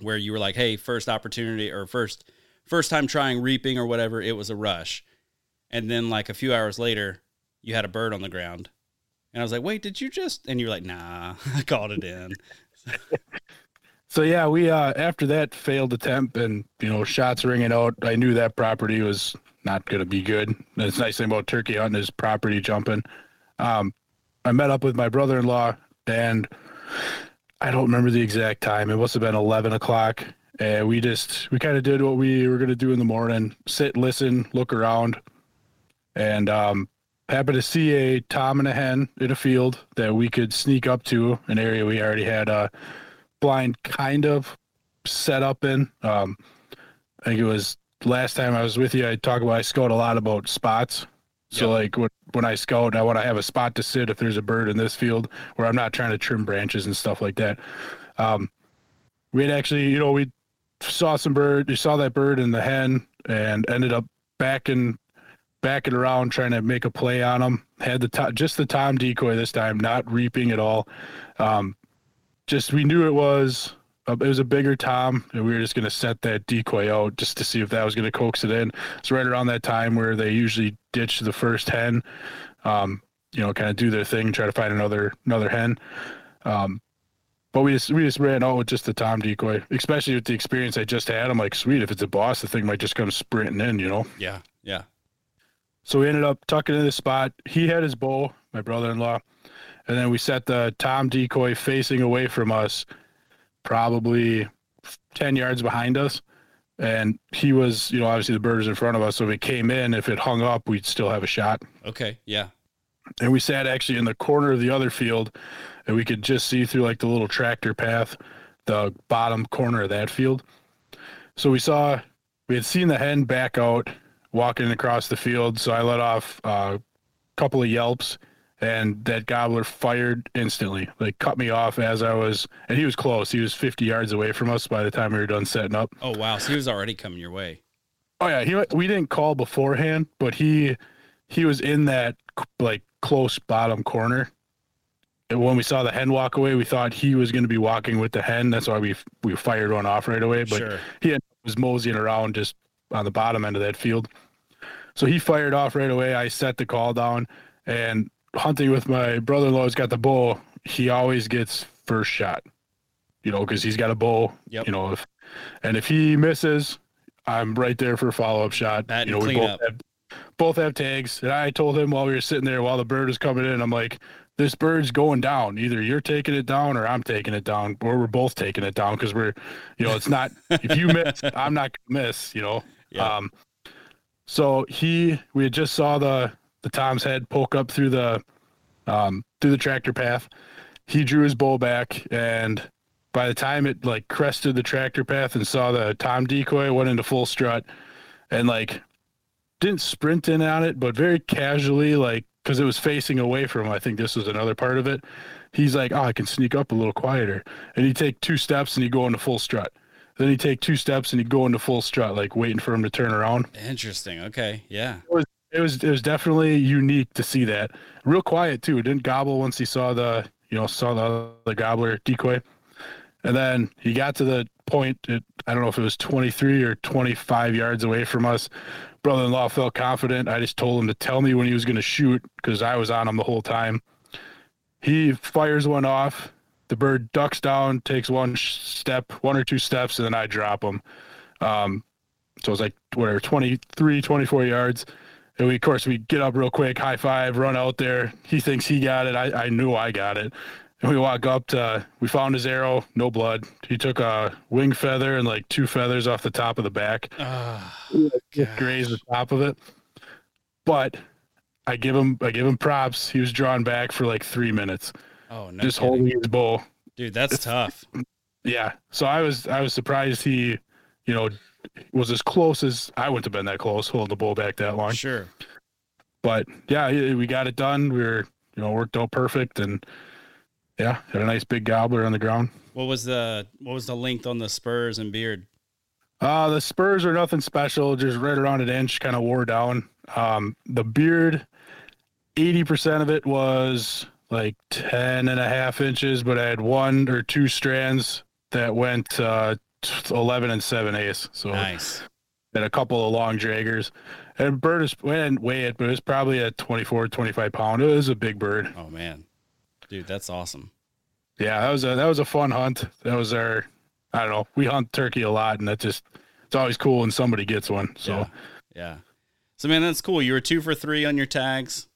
where you were like, "Hey, first opportunity or first first time trying reaping or whatever, it was a rush." And then like a few hours later, you had a bird on the ground. And I was like, "Wait, did you just?" And you're like, "Nah, I called it in." So yeah, we uh after that failed attempt and you know shots ringing out, I knew that property was not going to be good. That's nice thing about turkey hunting is property jumping. Um, I met up with my brother-in-law and I don't remember the exact time. It must have been eleven o'clock, and we just we kind of did what we were going to do in the morning: sit, listen, look around, and um, happened to see a tom and a hen in a field that we could sneak up to an area we already had a blind kind of set up in. Um, I think it was last time I was with you. I talk about I scout a lot about spots. So Yep. like when when I scout, I want to have a spot to sit if there's a bird in this field where I'm not trying to trim branches and stuff like that. Um, we had actually, you know, we saw some bird. You saw that bird and the hen, and ended up backing backing around trying to make a play on them. Had the to- just the tom decoy this time, not reaping at all. Um, just we knew it was uh, it was a bigger tom, and we were just gonna set that decoy out just to see if that was gonna coax it in. It's right around that time where they usually ditch the first hen, um, you know, kind of do their thing, try to find another another hen. Um, but we just we just ran out with just the tom decoy, especially with the experience I just had. I'm like, sweet, if it's a boss, the thing might just come sprinting in, you know. Yeah, yeah. So we ended up tucking in the spot. He had his bow, my brother-in-law, and then we set the tom decoy facing away from us, probably ten yards behind us. And he was, you know, obviously the bird is in front of us. So if it came in, if it hung up, we'd still have a shot. Okay, yeah. And we sat actually in the corner of the other field, and we could just see through like the little tractor path, the bottom corner of that field. So we saw, we had seen the hen back out, walking across the field. So I let off a couple of yelps, and that gobbler fired instantly, like cut me off as I was, and he was close. He was 50 yards away from us by the time we were done setting up. Oh wow, so he was already coming your way. Oh yeah, he we didn't call beforehand, but he he was in that like close bottom corner. When we saw the hen walk away, we thought he was going to be walking with the hen. That's why we we fired one off right away. But sure. he was moseying around just on the bottom end of that field. So he fired off right away. I set the call down, and hunting with my brother-in-law's got the bow. He always gets first shot, you know, because he's got a bow. Yep. You know, if and if he misses, I'm right there for a follow-up shot. That you know, we clean both up. have, both have tags, and I told him while we were sitting there while the bird was coming in, I'm like, this bird's going down. Either you're taking it down or I'm taking it down, or we're both taking it down because we're, you know, it's not if you miss, I'm not gonna miss. You know. Yeah. Um, so he, we had just saw the the Tom's head poke up through the, um, through the tractor path. He drew his bow back, and by the time it like crested the tractor path and saw the Tom decoy, went into full strut, and like didn't sprint in on it, but very casually, like because it was facing away from him. I think this was another part of it. He's like, oh, I can sneak up a little quieter, and he'd take two steps and he'd go into full strut. Then he'd take two steps and he'd go into full strut, like waiting for him to turn around. Interesting. Okay. Yeah. It was it was it was definitely unique to see that. Real quiet too. Didn't gobble once he saw the you know saw the the gobbler decoy, and then he got to the point. At, I don't know if it was 23 or 25 yards away from us. Brother-in-law felt confident. I just told him to tell me when he was going to shoot because I was on him the whole time. He fires one off. The bird ducks down, takes one step, one or two steps, and then I drop him. Um, so it was like whatever, 23, 24 yards. And we, of course, we get up real quick, high five, run out there. He thinks he got it. I, I knew I got it. And we walk up to, we found his arrow, no blood. He took a wing feather and like two feathers off the top of the back, ah, Oh, grazed the top of it. But I give him, I give him props. He was drawn back for like three minutes, oh no. just kidding. holding his bow. Dude, that's tough. Yeah. So I was, I was surprised he, you know, was as close as I wouldn't have been that close, holding the bow back that long. Sure. but yeah, we got it done. We were, you know, worked out perfect, and yeah, had a nice big gobbler on the ground. What was the what was the length on the spurs and beard? Uh, the spurs are nothing special, just right around an inch, kind of wore down. Um, the beard, 80% of it was like 10 and a half inches, but I had one or two strands that went uh, 11 and 7 eighths. So Nice. and a couple of long draggers. And bird is, we didn't weigh it, but it was probably a 24, 25 pound. It was a big bird. Oh man. Dude, that's awesome. Yeah, that was a that was a fun hunt. That was our I don't know. We hunt turkey a lot and that just it's always cool when somebody gets one. So Yeah. Yeah. So man, that's cool. You were two for three on your tags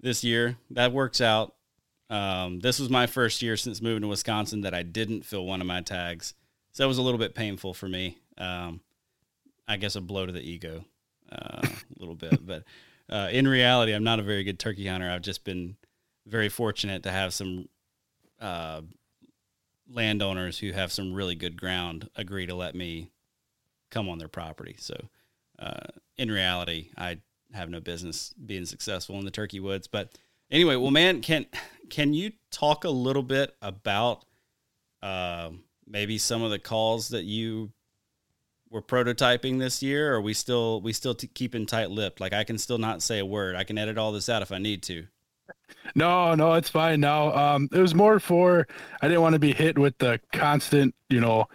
this year. That works out. Um, this was my first year since moving to Wisconsin that I didn't fill one of my tags. So that was a little bit painful for me. Um, I guess a blow to the ego, uh, a little bit. But uh, in reality, I'm not a very good turkey hunter. I've just been very fortunate to have some uh, landowners who have some really good ground agree to let me come on their property. So uh, in reality, I have no business being successful in the turkey woods. But anyway, well, man, can can you talk a little bit about uh, maybe some of the calls that you were prototyping this year? Or we still we still t- keeping tight lipped? Like I can still not say a word. I can edit all this out if I need to. No, no, it's fine now. Um, it was more for I didn't want to be hit with the constant, you know,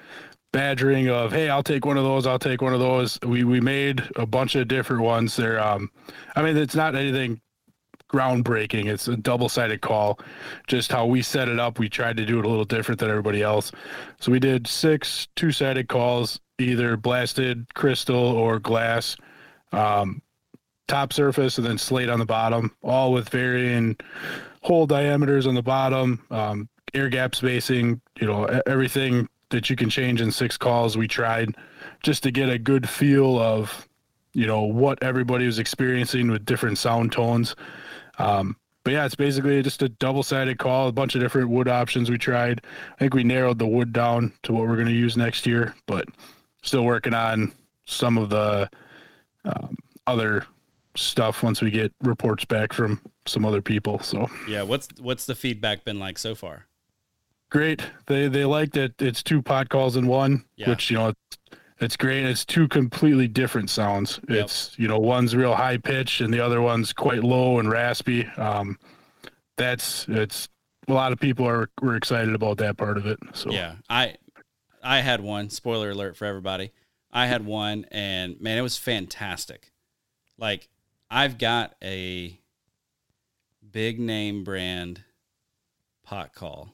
badgering of hey, I'll take one of those, I'll take one of those. We we made a bunch of different ones. They're um, I mean, it's not anything groundbreaking. It's a double sided call. Just how we set it up, we tried to do it a little different than everybody else. So we did six two sided calls, either blasted crystal or glass, um, top surface, and then slate on the bottom, all with varying hole diameters on the bottom, um, air gap spacing, you know, everything that you can change in six calls. We tried just to get a good feel of, you know, what everybody was experiencing with different sound tones. Um, but yeah, it's basically just a double sided call, a bunch of different wood options we tried. I think we narrowed the wood down to what we're going to use next year, but still working on some of the um, other stuff once we get reports back from some other people. So Yeah, what's what's the feedback been like so far? great. They they liked it. it's two pot calls in one, Yeah. which you know it's, it's great. It's two completely different sounds. Yep. It's you know one's real high pitch and the other one's quite low and raspy. Um, that's it's a lot of people are were excited about that part of it. So Yeah, I I had one. Spoiler alert for everybody. I had one, and man, it was fantastic. Like I've got a big name brand pot call.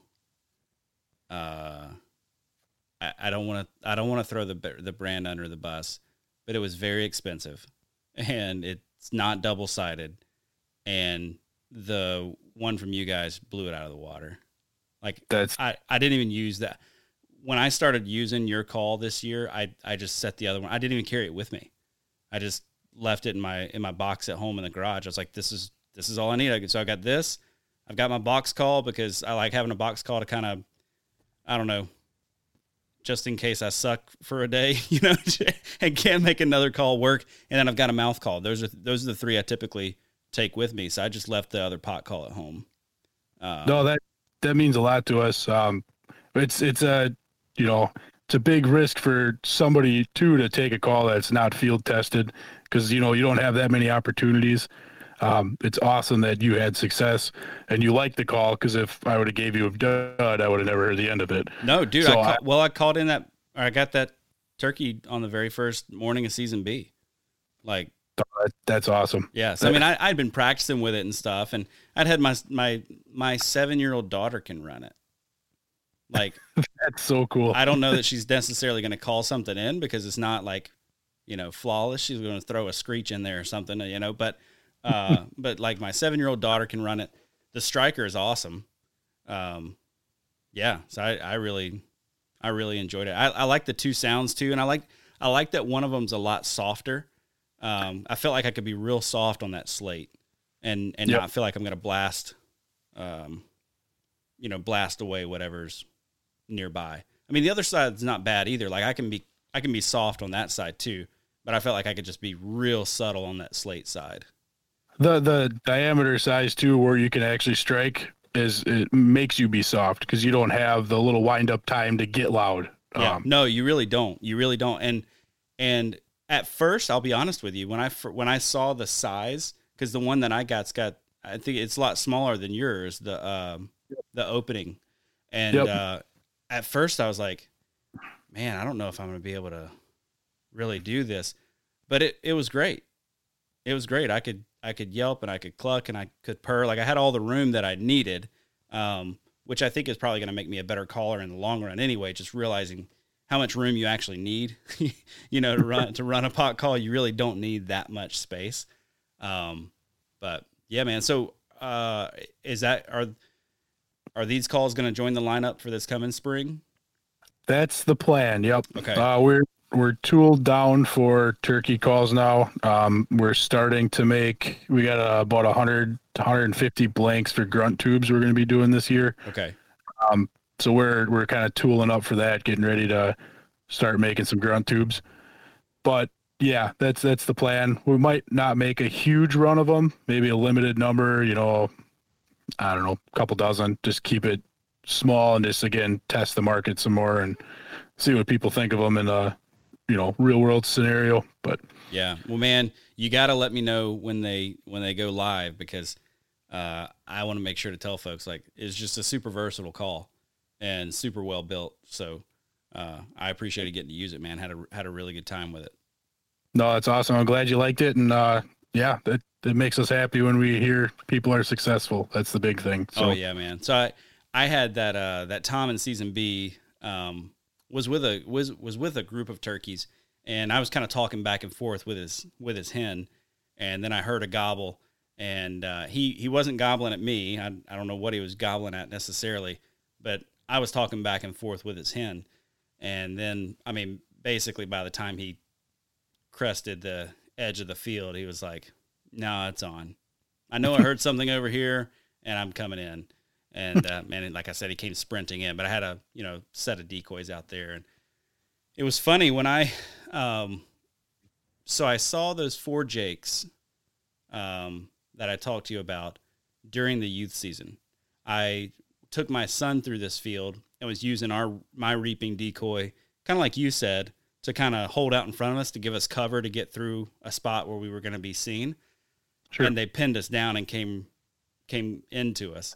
Uh, I, I don't want to I don't want to throw the the brand under the bus, but it was very expensive, and it's not double sided, and the one from you guys blew it out of the water. Like that's I, I didn't even use that. When I started using your call this year, I, I just set the other one. I didn't even carry it with me. I just left it in my in my box at home in the garage. I was like, this is this is all I need. So I got this. I've got my box call because I like having a box call to kind of, I don't know, just in case I suck for a day, you know, and can't make another call work. And then I've got a mouth call. Those are those are the three I typically take with me. So I just left the other pot call at home. Um, no, that that means a lot to us. Um, it's it's a you know it's a big risk for somebody too to take a call that's not field tested because you know you don't have that many opportunities. Um, it's awesome that you had success and you liked the call because if I would have gave you a dud, I would have never heard the end of it. No, dude. So I call, I, well, I called in that. I got that turkey on the very first morning of season B. Like that's awesome. Yes, I mean I, I'd been practicing with it and stuff, and I'd had my my my seven year old daughter can run it. Like that's so cool. I don't know that she's necessarily going to call something in because it's not like you know flawless. She's going to throw a screech in there or something, you know. But uh, but like my seven year old daughter can run it. The striker is awesome. Um, yeah, so I, I really I really enjoyed it. I, I like the two sounds too, and I like I like that one of them's a lot softer. Um, I felt like I could be real soft on that slate, and and yep. not feel like I'm going to blast, um, you know, blast away whatever's nearby. I mean, the other side's not bad either. Like I can be I can be soft on that side too, but I felt like I could just be real subtle on that slate side. The the diameter size too, where you can actually strike, is it makes you be soft because you don't have the little wind up time to get loud. Yeah, um, no, you really don't. You really don't. And and at first, I'll be honest with you, when I when I saw the size, because the one that I got's got, I think it's a lot smaller than yours. The um, the opening, and yep. uh, at first I was like, man, I don't know if I'm going to be able to really do this, but it it was great. It was great. I could I could yelp and I could cluck and I could purr. Like I had all the room that I needed, um, which I think is probably going to make me a better caller in the long run. Anyway, just realizing how much room you actually need, you know, to run to run a pot call. You really don't need that much space. Um, but yeah, man. So uh, is that are are these calls going to join the lineup for this coming spring? That's the plan. Yep. Okay. Uh, we're we're tooled down for turkey calls now. Um, we're starting to make. We got uh, about 100 150 blanks for grunt tubes. We're going to be doing this year. Okay. Um, so we're we're kind of tooling up for that, getting ready to start making some grunt tubes. But yeah, that's that's the plan. We might not make a huge run of them, maybe a limited number. You know, I don't know, a couple dozen. Just keep it small and just again test the market some more and see what people think of them in a you know real world scenario. But yeah, well, man, you got to let me know when they when they go live because uh, I want to make sure to tell folks like it's just a super versatile call and super well built. So uh, I appreciated getting to use it, man. Had a had a really good time with it. No, that's awesome. I'm glad you liked it, and uh, yeah, that that makes us happy when we hear people are successful. That's the big thing. So. Oh yeah, man. So I I had that uh, that Tom in season B um, was with a was was with a group of turkeys, and I was kind of talking back and forth with his with his hen, and then I heard a gobble, and uh, he he wasn't gobbling at me. I I don't know what he was gobbling at necessarily, but I was talking back and forth with his hen, and then I mean, basically by the time he crested the edge of the field, he was like, "No, it's on. I know I heard something over here, and I'm coming in." And uh, man, like I said, he came sprinting in, but I had a you know set of decoys out there, and it was funny when I, um, so I saw those four Jakes, um, that I talked to you about during the youth season. I took my son through this field and was using our my reaping decoy, kind of like you said, to kind of hold out in front of us to give us cover to get through a spot where we were going to be seen. Sure. And they pinned us down and came came into us.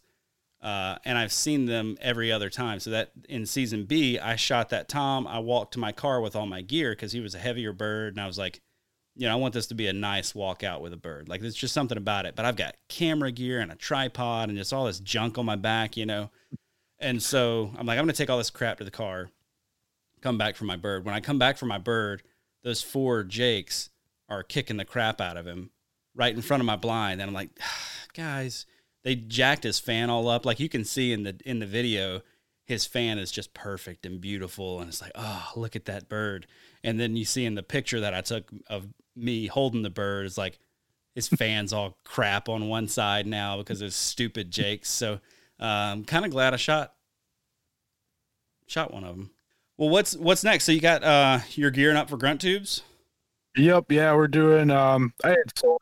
Uh, and I've seen them every other time. So that in season B, I shot that Tom. I walked to my car with all my gear because he was a heavier bird, and I was like, you know, I want this to be a nice walk out with a bird. Like there's just something about it. But I've got camera gear and a tripod and just all this junk on my back, you know. And so I'm like, I'm gonna take all this crap to the car, come back for my bird. When I come back for my bird, those four Jakes are kicking the crap out of him right in front of my blind. And I'm like, guys, they jacked his fan all up. Like you can see in the in the video, his fan is just perfect and beautiful. And it's like, oh, look at that bird. And then you see in the picture that I took of me holding the bird it's like his fans all crap on one side now because of stupid Jakes. So I'm um, kind of glad I shot shot one of them. Well, what's what's next? So you got uh you're gearing up for grunt tubes. Yep, yeah, we're doing. Um, I had so,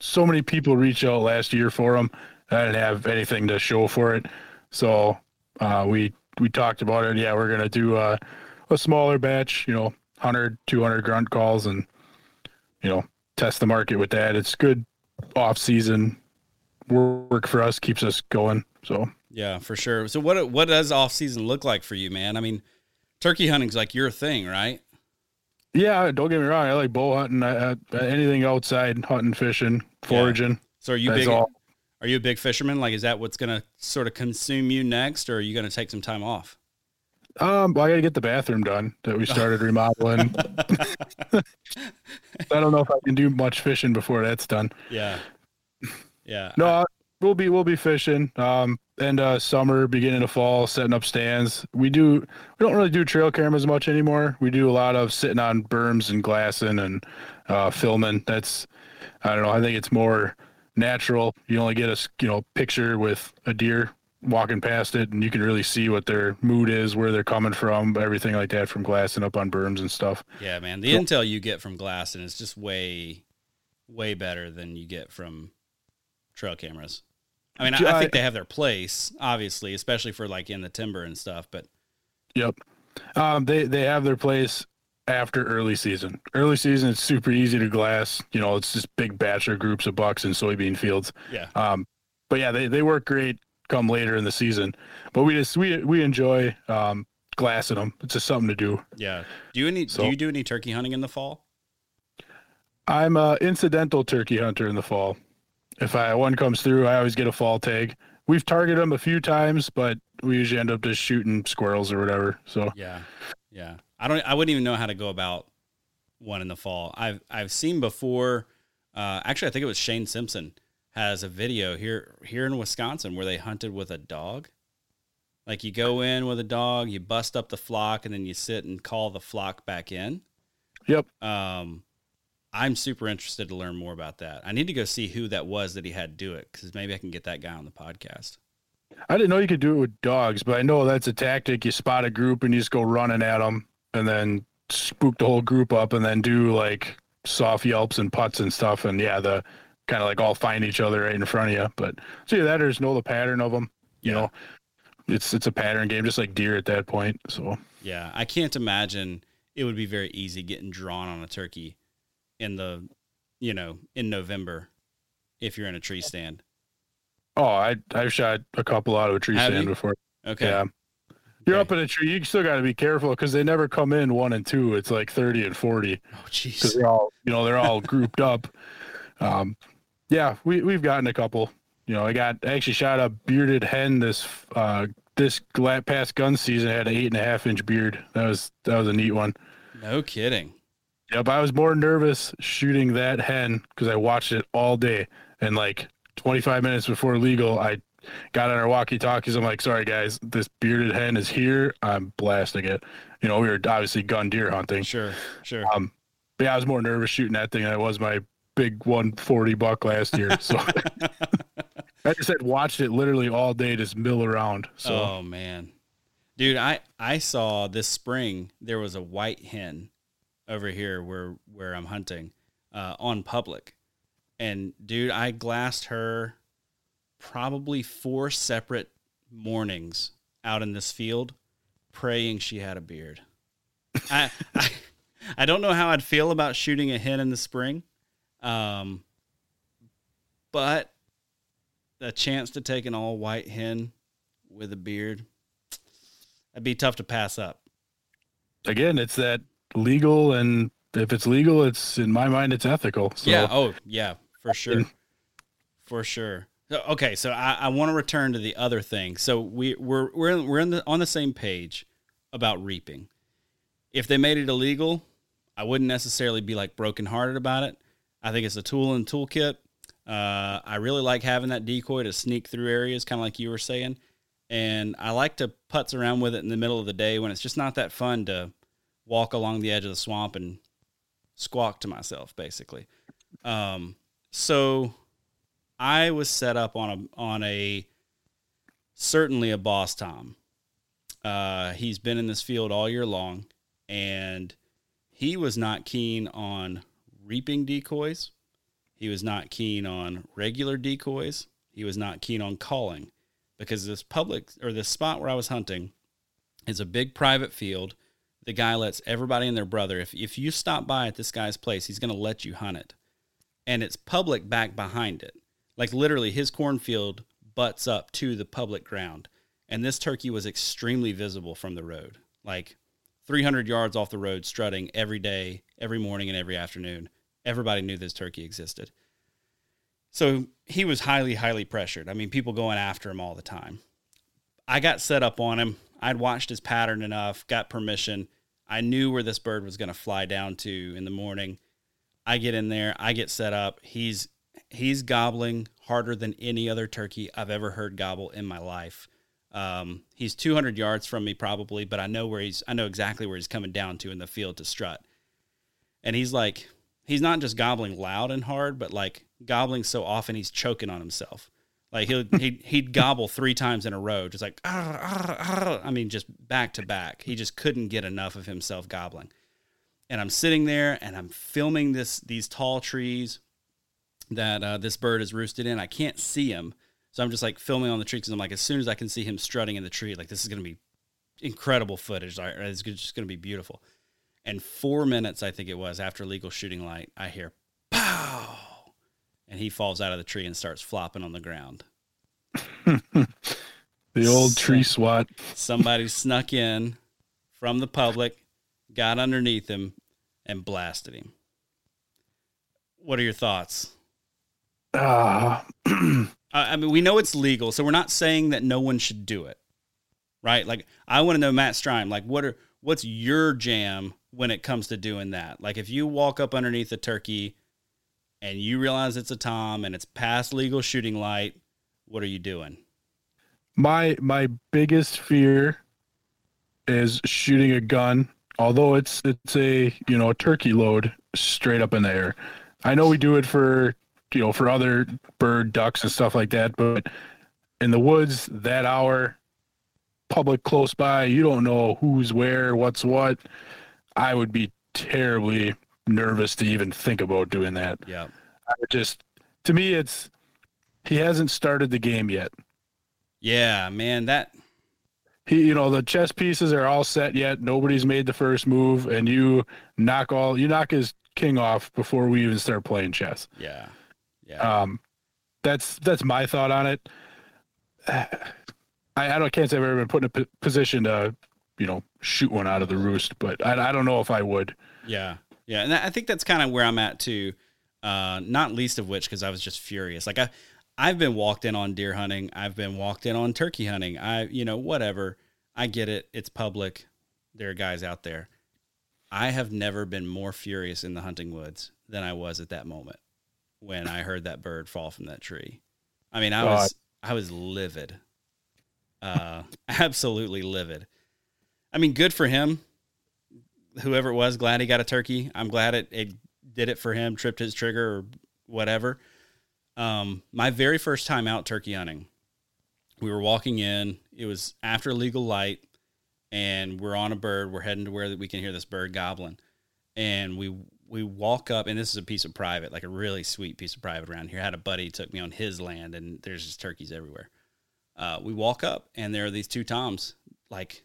so many people reach out last year for them. I didn't have anything to show for it, so uh, we we talked about it. Yeah, we're gonna do uh, a smaller batch, you know, 100, 200 grunt calls, and you know, test the market with that. It's good off season work for us, keeps us going. So yeah, for sure. So what what does off season look like for you, man? I mean, turkey hunting's like your thing, right? Yeah, don't get me wrong. I like bow hunting. I, I, anything outside, hunting, fishing, foraging. Yeah. So are you big? All. Are you a big fisherman? Like, is that what's gonna sort of consume you next, or are you gonna take some time off? Um, well, I gotta get the bathroom done that we started remodeling. I don't know if I can do much fishing before that's done. Yeah, yeah. No, I, we'll be we'll be fishing. Um, and uh, summer, beginning of fall, setting up stands. We do we don't really do trail cameras much anymore. We do a lot of sitting on berms and glassing and uh, filming. That's I don't know. I think it's more natural. You only get a you know picture with a deer walking past it, and you can really see what their mood is, where they're coming from, everything like that from glassing up on berms and stuff. Yeah, man. The intel you get from glassing is just way, way better than you get from trail cameras. I mean, I, I think they have their place, obviously, especially for like in the timber and stuff. But yep, um, they they have their place after early season. Early season, it's super easy to glass. You know, it's just big bachelor groups of bucks in soybean fields. Yeah. Um, but yeah, they, they work great come later in the season. But we just we we enjoy um, glassing them. It's just something to do. Yeah. Do you any so, do you do any turkey hunting in the fall? I'm a incidental turkey hunter in the fall if I one comes through, I always get a fall tag. We've targeted them a few times, but we usually end up just shooting squirrels or whatever. So yeah, yeah. I don't. I wouldn't even know how to go about one in the fall. I've I've seen before. Uh, actually, I think it was Shane Simpson has a video here here in Wisconsin where they hunted with a dog. Like you go in with a dog, you bust up the flock, and then you sit and call the flock back in. Yep. Um, I'm super interested to learn more about that. I need to go see who that was that he had do it because maybe I can get that guy on the podcast. I didn't know you could do it with dogs, but I know that's a tactic. You spot a group and you just go running at them and then spook the whole group up and then do like soft yelps and putts and stuff. And yeah, the kind of like all find each other right in front of you. But see so yeah, that or just know the pattern of them. You yeah. know, it's it's a pattern game, just like deer at that point. So yeah, I can't imagine it would be very easy getting drawn on a turkey in the you know in November if you're in a tree stand. Oh, I I've shot a couple out of a tree Have stand you? before. Okay. Yeah. You're okay. up in a tree. You still got to be careful because they never come in one and two. It's like thirty and forty. Oh, jeez. Because they're all you know they're all grouped up. Um, yeah, we we've gotten a couple. You know, I got I actually shot a bearded hen this uh this past gun season. I had an eight and a half inch beard. That was that was a neat one. No kidding. Yep, I was more nervous shooting that hen because I watched it all day. And like 25 minutes before legal, I got on our walkie talkies. I'm like, sorry guys, this bearded hen is here. I'm blasting it. You know, we were obviously gun deer hunting. Sure, sure. Um, but yeah, I was more nervous shooting that thing than I was my big 140 buck last year. So I just had watched it literally all day just mill around. So Oh man. Dude, I I saw this spring there was a white hen over here where where I'm hunting uh, on public, and dude, I glassed her probably four separate mornings out in this field, praying she had a beard. I, I I don't know how I'd feel about shooting a hen in the spring, um, but a chance to take an all white hen with a beard, that'd be tough to pass up. Again, it's that legal and if it's legal it's in my mind it's ethical so. yeah oh yeah for sure. for sure. Okay so i, I want to return to the other thing. So we we're we're, we're in the, on the same page about reaping. If they made it illegal i wouldn't necessarily be like brokenhearted about it. I think it's a tool in the toolkit. Uh, i really like having that decoy to sneak through areas kind of like you were saying. And i like to putz around with it in the middle of the day when it's just not that fun to walk along the edge of the swamp and squawk to myself, basically. Um, so I was set up on a on a certainly a boss tom, Uh, he's been in this field all year long, and he was not keen on reaping decoys. He was not keen on regular decoys. He was not keen on calling because this public or this spot where I was hunting is a big private field. The guy lets everybody and their brother. If if you stop by at this guy's place, he's going to let you hunt it, and it's public back behind it. Like literally, his cornfield butts up to the public ground, and this turkey was extremely visible from the road, like 300 yards off the road, strutting every day, every morning, and every afternoon. Everybody knew this turkey existed. So he was highly, highly pressured. I mean, people going after him all the time. I got set up on him. I'd watched his pattern enough, got permission. I knew where this bird was going to fly down to in the morning. I get in there, I get set up. He's he's gobbling harder than any other turkey I've ever heard gobble in my life. Um, he's 200 yards from me probably, but I know where he's I know exactly where he's coming down to in the field to strut. And he's like he's not just gobbling loud and hard, but like gobbling so often he's choking on himself. Like he'll he'd, he'd gobble three times in a row, just like I mean, just back to back. He just couldn't get enough of himself gobbling. And I'm sitting there and I'm filming this these tall trees that uh, this bird is roosted in. I can't see him, so I'm just like filming on the tree because I'm like, as soon as I can see him strutting in the tree, like this is gonna be incredible footage. It's just gonna be beautiful. And four minutes, I think it was, after legal shooting light, I hear and he falls out of the tree and starts flopping on the ground. the old tree swat. Somebody snuck in from the public, got underneath him, and blasted him. What are your thoughts? Uh, I mean, we know it's legal, so we're not saying that no one should do it, right? Like, I want to know, Matt Strime, like, what are what's your jam when it comes to doing that? Like, if you walk up underneath a turkey and you realize it's a tom and it's past legal shooting light, what are you doing? My my biggest fear is shooting a gun, although it's it's a you know a turkey load straight up in the air. I know we do it for you know for other bird ducks and stuff like that, but in the woods that hour, public close by, you don't know who's where, what's what. I would be terribly nervous to even think about doing that. Yeah. I just to me it's he hasn't started the game yet. Yeah, man, that he you know the chess pieces are all set yet. Nobody's made the first move and you knock all you knock his king off before we even start playing chess. Yeah. Yeah. Um that's that's my thought on it. I, I don't can't say I've ever been put in a p- position to, you know, shoot one out of the roost, but I, I don't know if I would. Yeah. Yeah, and I think that's kind of where I'm at too. Uh, not least of which because I was just furious. Like I, I've been walked in on deer hunting. I've been walked in on turkey hunting. I, you know, whatever. I get it. It's public. There are guys out there. I have never been more furious in the hunting woods than I was at that moment when I heard that bird fall from that tree. I mean, I was I was livid. Uh, absolutely livid. I mean, good for him whoever it was, glad he got a turkey. I'm glad it, it did it for him, tripped his trigger or whatever. Um, my very first time out turkey hunting, we were walking in. It was after legal light, and we're on a bird. We're heading to where we can hear this bird gobbling, and we we walk up, and this is a piece of private, like a really sweet piece of private around here. I had a buddy took me on his land, and there's just turkeys everywhere. Uh, we walk up, and there are these two toms, like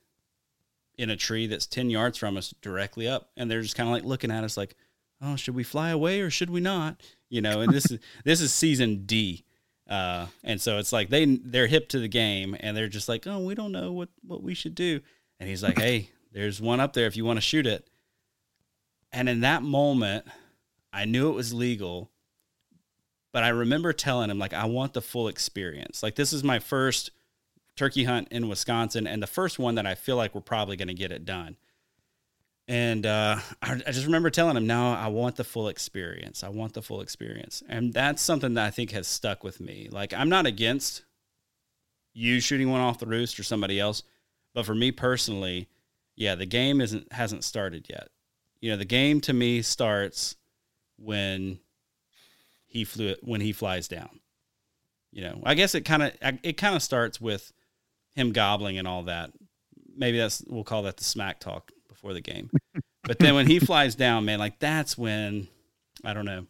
in a tree that's 10 yards from us directly up. And they're just kind of like looking at us like oh should we fly away or should we not? You know and this is this is season d uh, and so it's like they they're hip to the game and they're just like oh we don't know what what we should do. And he's like hey there's one up there if you want to shoot it. And in that moment i knew it was legal but i remember telling him like i want the full experience. Like this is my first turkey hunt in Wisconsin, and the first one that I feel like we're probably going to get it done. And uh, I, I, just remember telling him, "No, I want the full experience. I want the full experience," and that's something that I think has stuck with me. Like I'm not against you shooting one off the roost or somebody else, but for me personally, yeah, the game isn't hasn't started yet. You know, the game to me starts when he flew when he flies down. You know, I guess it kind of it kind of starts with him gobbling and all that. maybe that's we'll call that the smack talk before the game. but then when he flies down, man, like that's when I don't know.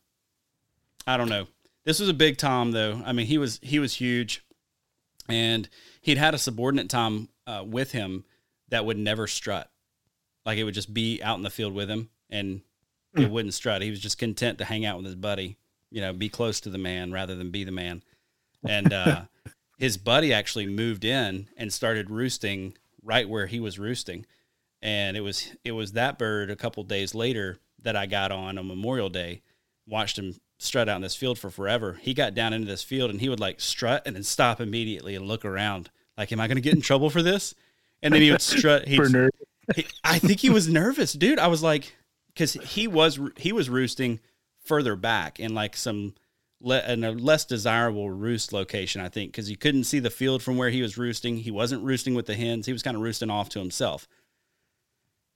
I don't know. This was a big Tom though. I mean, he was he was huge, and he'd had a subordinate Tom uh, with him that would never strut. Like it would just be out in the field with him, and it hmm. wouldn't strut. He was just content to hang out with his buddy. You know, be close to the man rather than be the man. And uh, his buddy actually moved in and started roosting right where he was roosting. And it was it was that bird a couple days later that I got on on Memorial Day, watched him strut out in this field for forever. He got down into this field and he would like strut and then stop immediately and look around. Like, am I going to get in trouble for this? And then he would strut. He, I think he was nervous, dude. I was like, because he was he was roosting further back in like some le- in a less desirable roost location, I think, because you couldn't see the field from where he was roosting. He wasn't roosting with the hens. He was kind of roosting off to himself.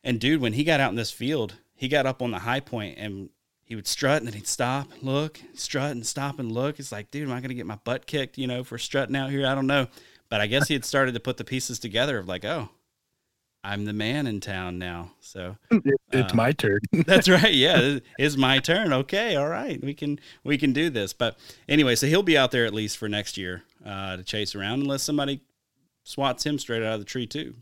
And dude, when he got out in this field, he got up on the high point and he would strut and then he'd stop, look, strut and stop and look. It's like, dude, am I going to get my butt kicked, you know, for strutting out here? I don't know. But I guess he had started to put the pieces together of like, oh, I'm the man in town now. So it's uh, my turn. that's right. Yeah, it's my turn. Okay, all right, we can we can do this. But anyway, so he'll be out there at least for next year uh, to chase around, unless somebody swats him straight out of the tree too.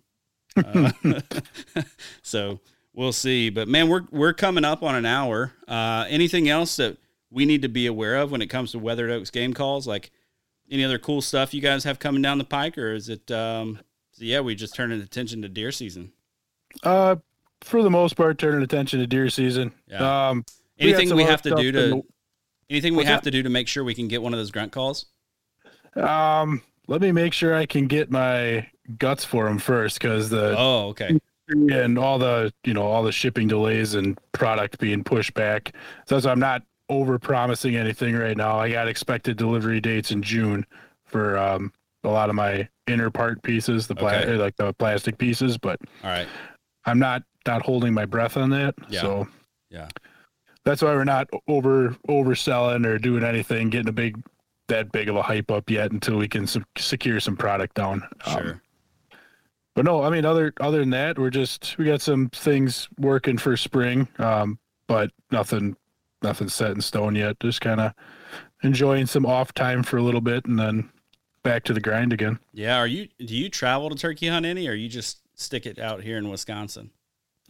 Uh, so we'll see. But man, we're we're coming up on an hour. Uh, anything else that we need to be aware of when it comes to Weathered Oaks game calls? Like any other cool stuff you guys have coming down the pike, or is it? Um, yeah, we just turning attention to deer season. Uh, for the most part, turning attention to deer season. Yeah. Um, anything we, we have to do to the, anything we have that? to do to make sure we can get one of those grunt calls. Um, let me make sure I can get my guts for them first, because the oh okay and all the you know all the shipping delays and product being pushed back. So, so I'm not over promising anything right now. I got expected delivery dates in June for um, a lot of my inner part pieces, the pla- okay. like the plastic pieces, but all right. I'm not not holding my breath on that. Yeah. So yeah. That's why we're not over overselling or doing anything, getting a big that big of a hype up yet until we can secure some product down. Um, sure. Um, but no, I mean other other than that, we're just we got some things working for spring, um, but nothing nothing set in stone yet. Just kind of enjoying some off time for a little bit, and then back to the grind again. Yeah. Are you, do you travel to turkey hunt any or you just stick it out here in Wisconsin?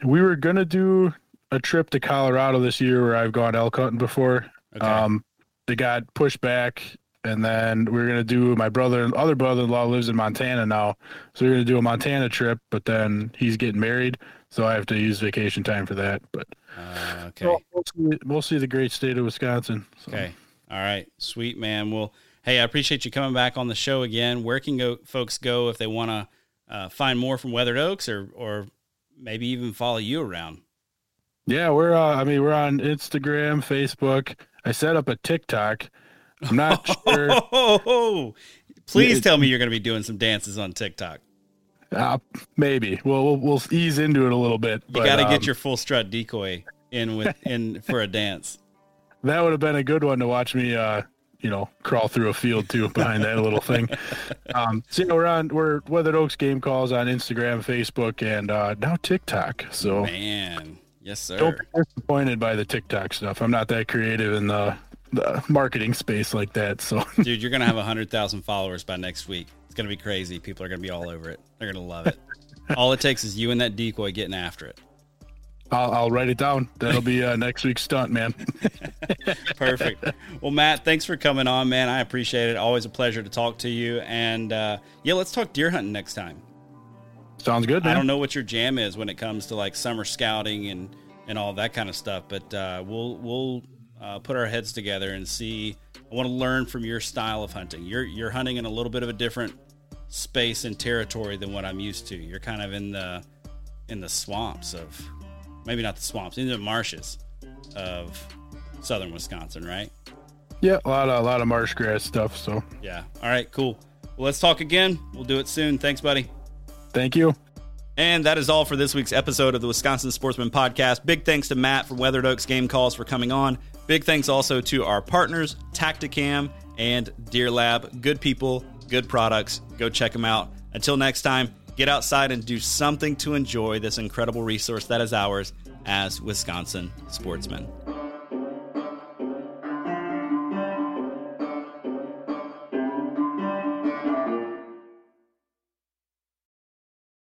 We were going to do a trip to Colorado this year where I've gone elk hunting before. Okay. Um, they got pushed back and then we are going to do my brother and other brother-in-law lives in Montana now. So we're going to do a Montana trip, but then he's getting married. So I have to use vacation time for that. But uh, okay. Well, mostly, mostly the great state of Wisconsin. So. Okay. All right. Sweet, man. Well, Hey, I appreciate you coming back on the show again. Where can go, folks go if they want to uh, find more from Weathered Oaks or, or maybe even follow you around? Yeah, we're uh, I mean we're on Instagram, Facebook. I set up a TikTok. I'm not sure. Oh, please tell me you're going to be doing some dances on TikTok. Uh, maybe we'll, we'll, we'll ease into it a little bit. You got to um, get your full strut decoy in with in for a dance. That would have been a good one to watch me uh, you know, crawl through a field too behind that little thing. Um, so yeah, we're on we're Weathered Oaks game calls on Instagram, Facebook, and uh, now TikTok. So man, yes sir. Don't be disappointed by the TikTok stuff. I'm not that creative in the the marketing space like that. So dude, you're gonna have a hundred thousand followers by next week. It's gonna be crazy. People are gonna be all over it. They're gonna love it. all it takes is you and that decoy getting after it. I'll, I'll write it down. That'll be uh, next week's stunt, man. Perfect. Well, Matt, thanks for coming on, man. I appreciate it. Always a pleasure to talk to you. And uh, yeah, let's talk deer hunting next time. Sounds good. Man. I don't know what your jam is when it comes to like summer scouting and and all that kind of stuff, but uh, we'll we'll uh, put our heads together and see. I want to learn from your style of hunting. You're you're hunting in a little bit of a different space and territory than what I'm used to. You're kind of in the in the swamps of maybe not the swamps, in the marshes of southern Wisconsin, right? Yeah, a lot of a lot of marsh grass stuff. So yeah. All right, cool. Well, let's talk again. We'll do it soon. Thanks, buddy. Thank you. And that is all for this week's episode of the Wisconsin Sportsman Podcast. Big thanks to Matt from Weathered Oaks Game Calls for coming on. Big thanks also to our partners, Tactacam and Deer Lab. Good people, good products. Go check them out. Until next time, Get outside and do something to enjoy this incredible resource that is ours as Wisconsin sportsmen.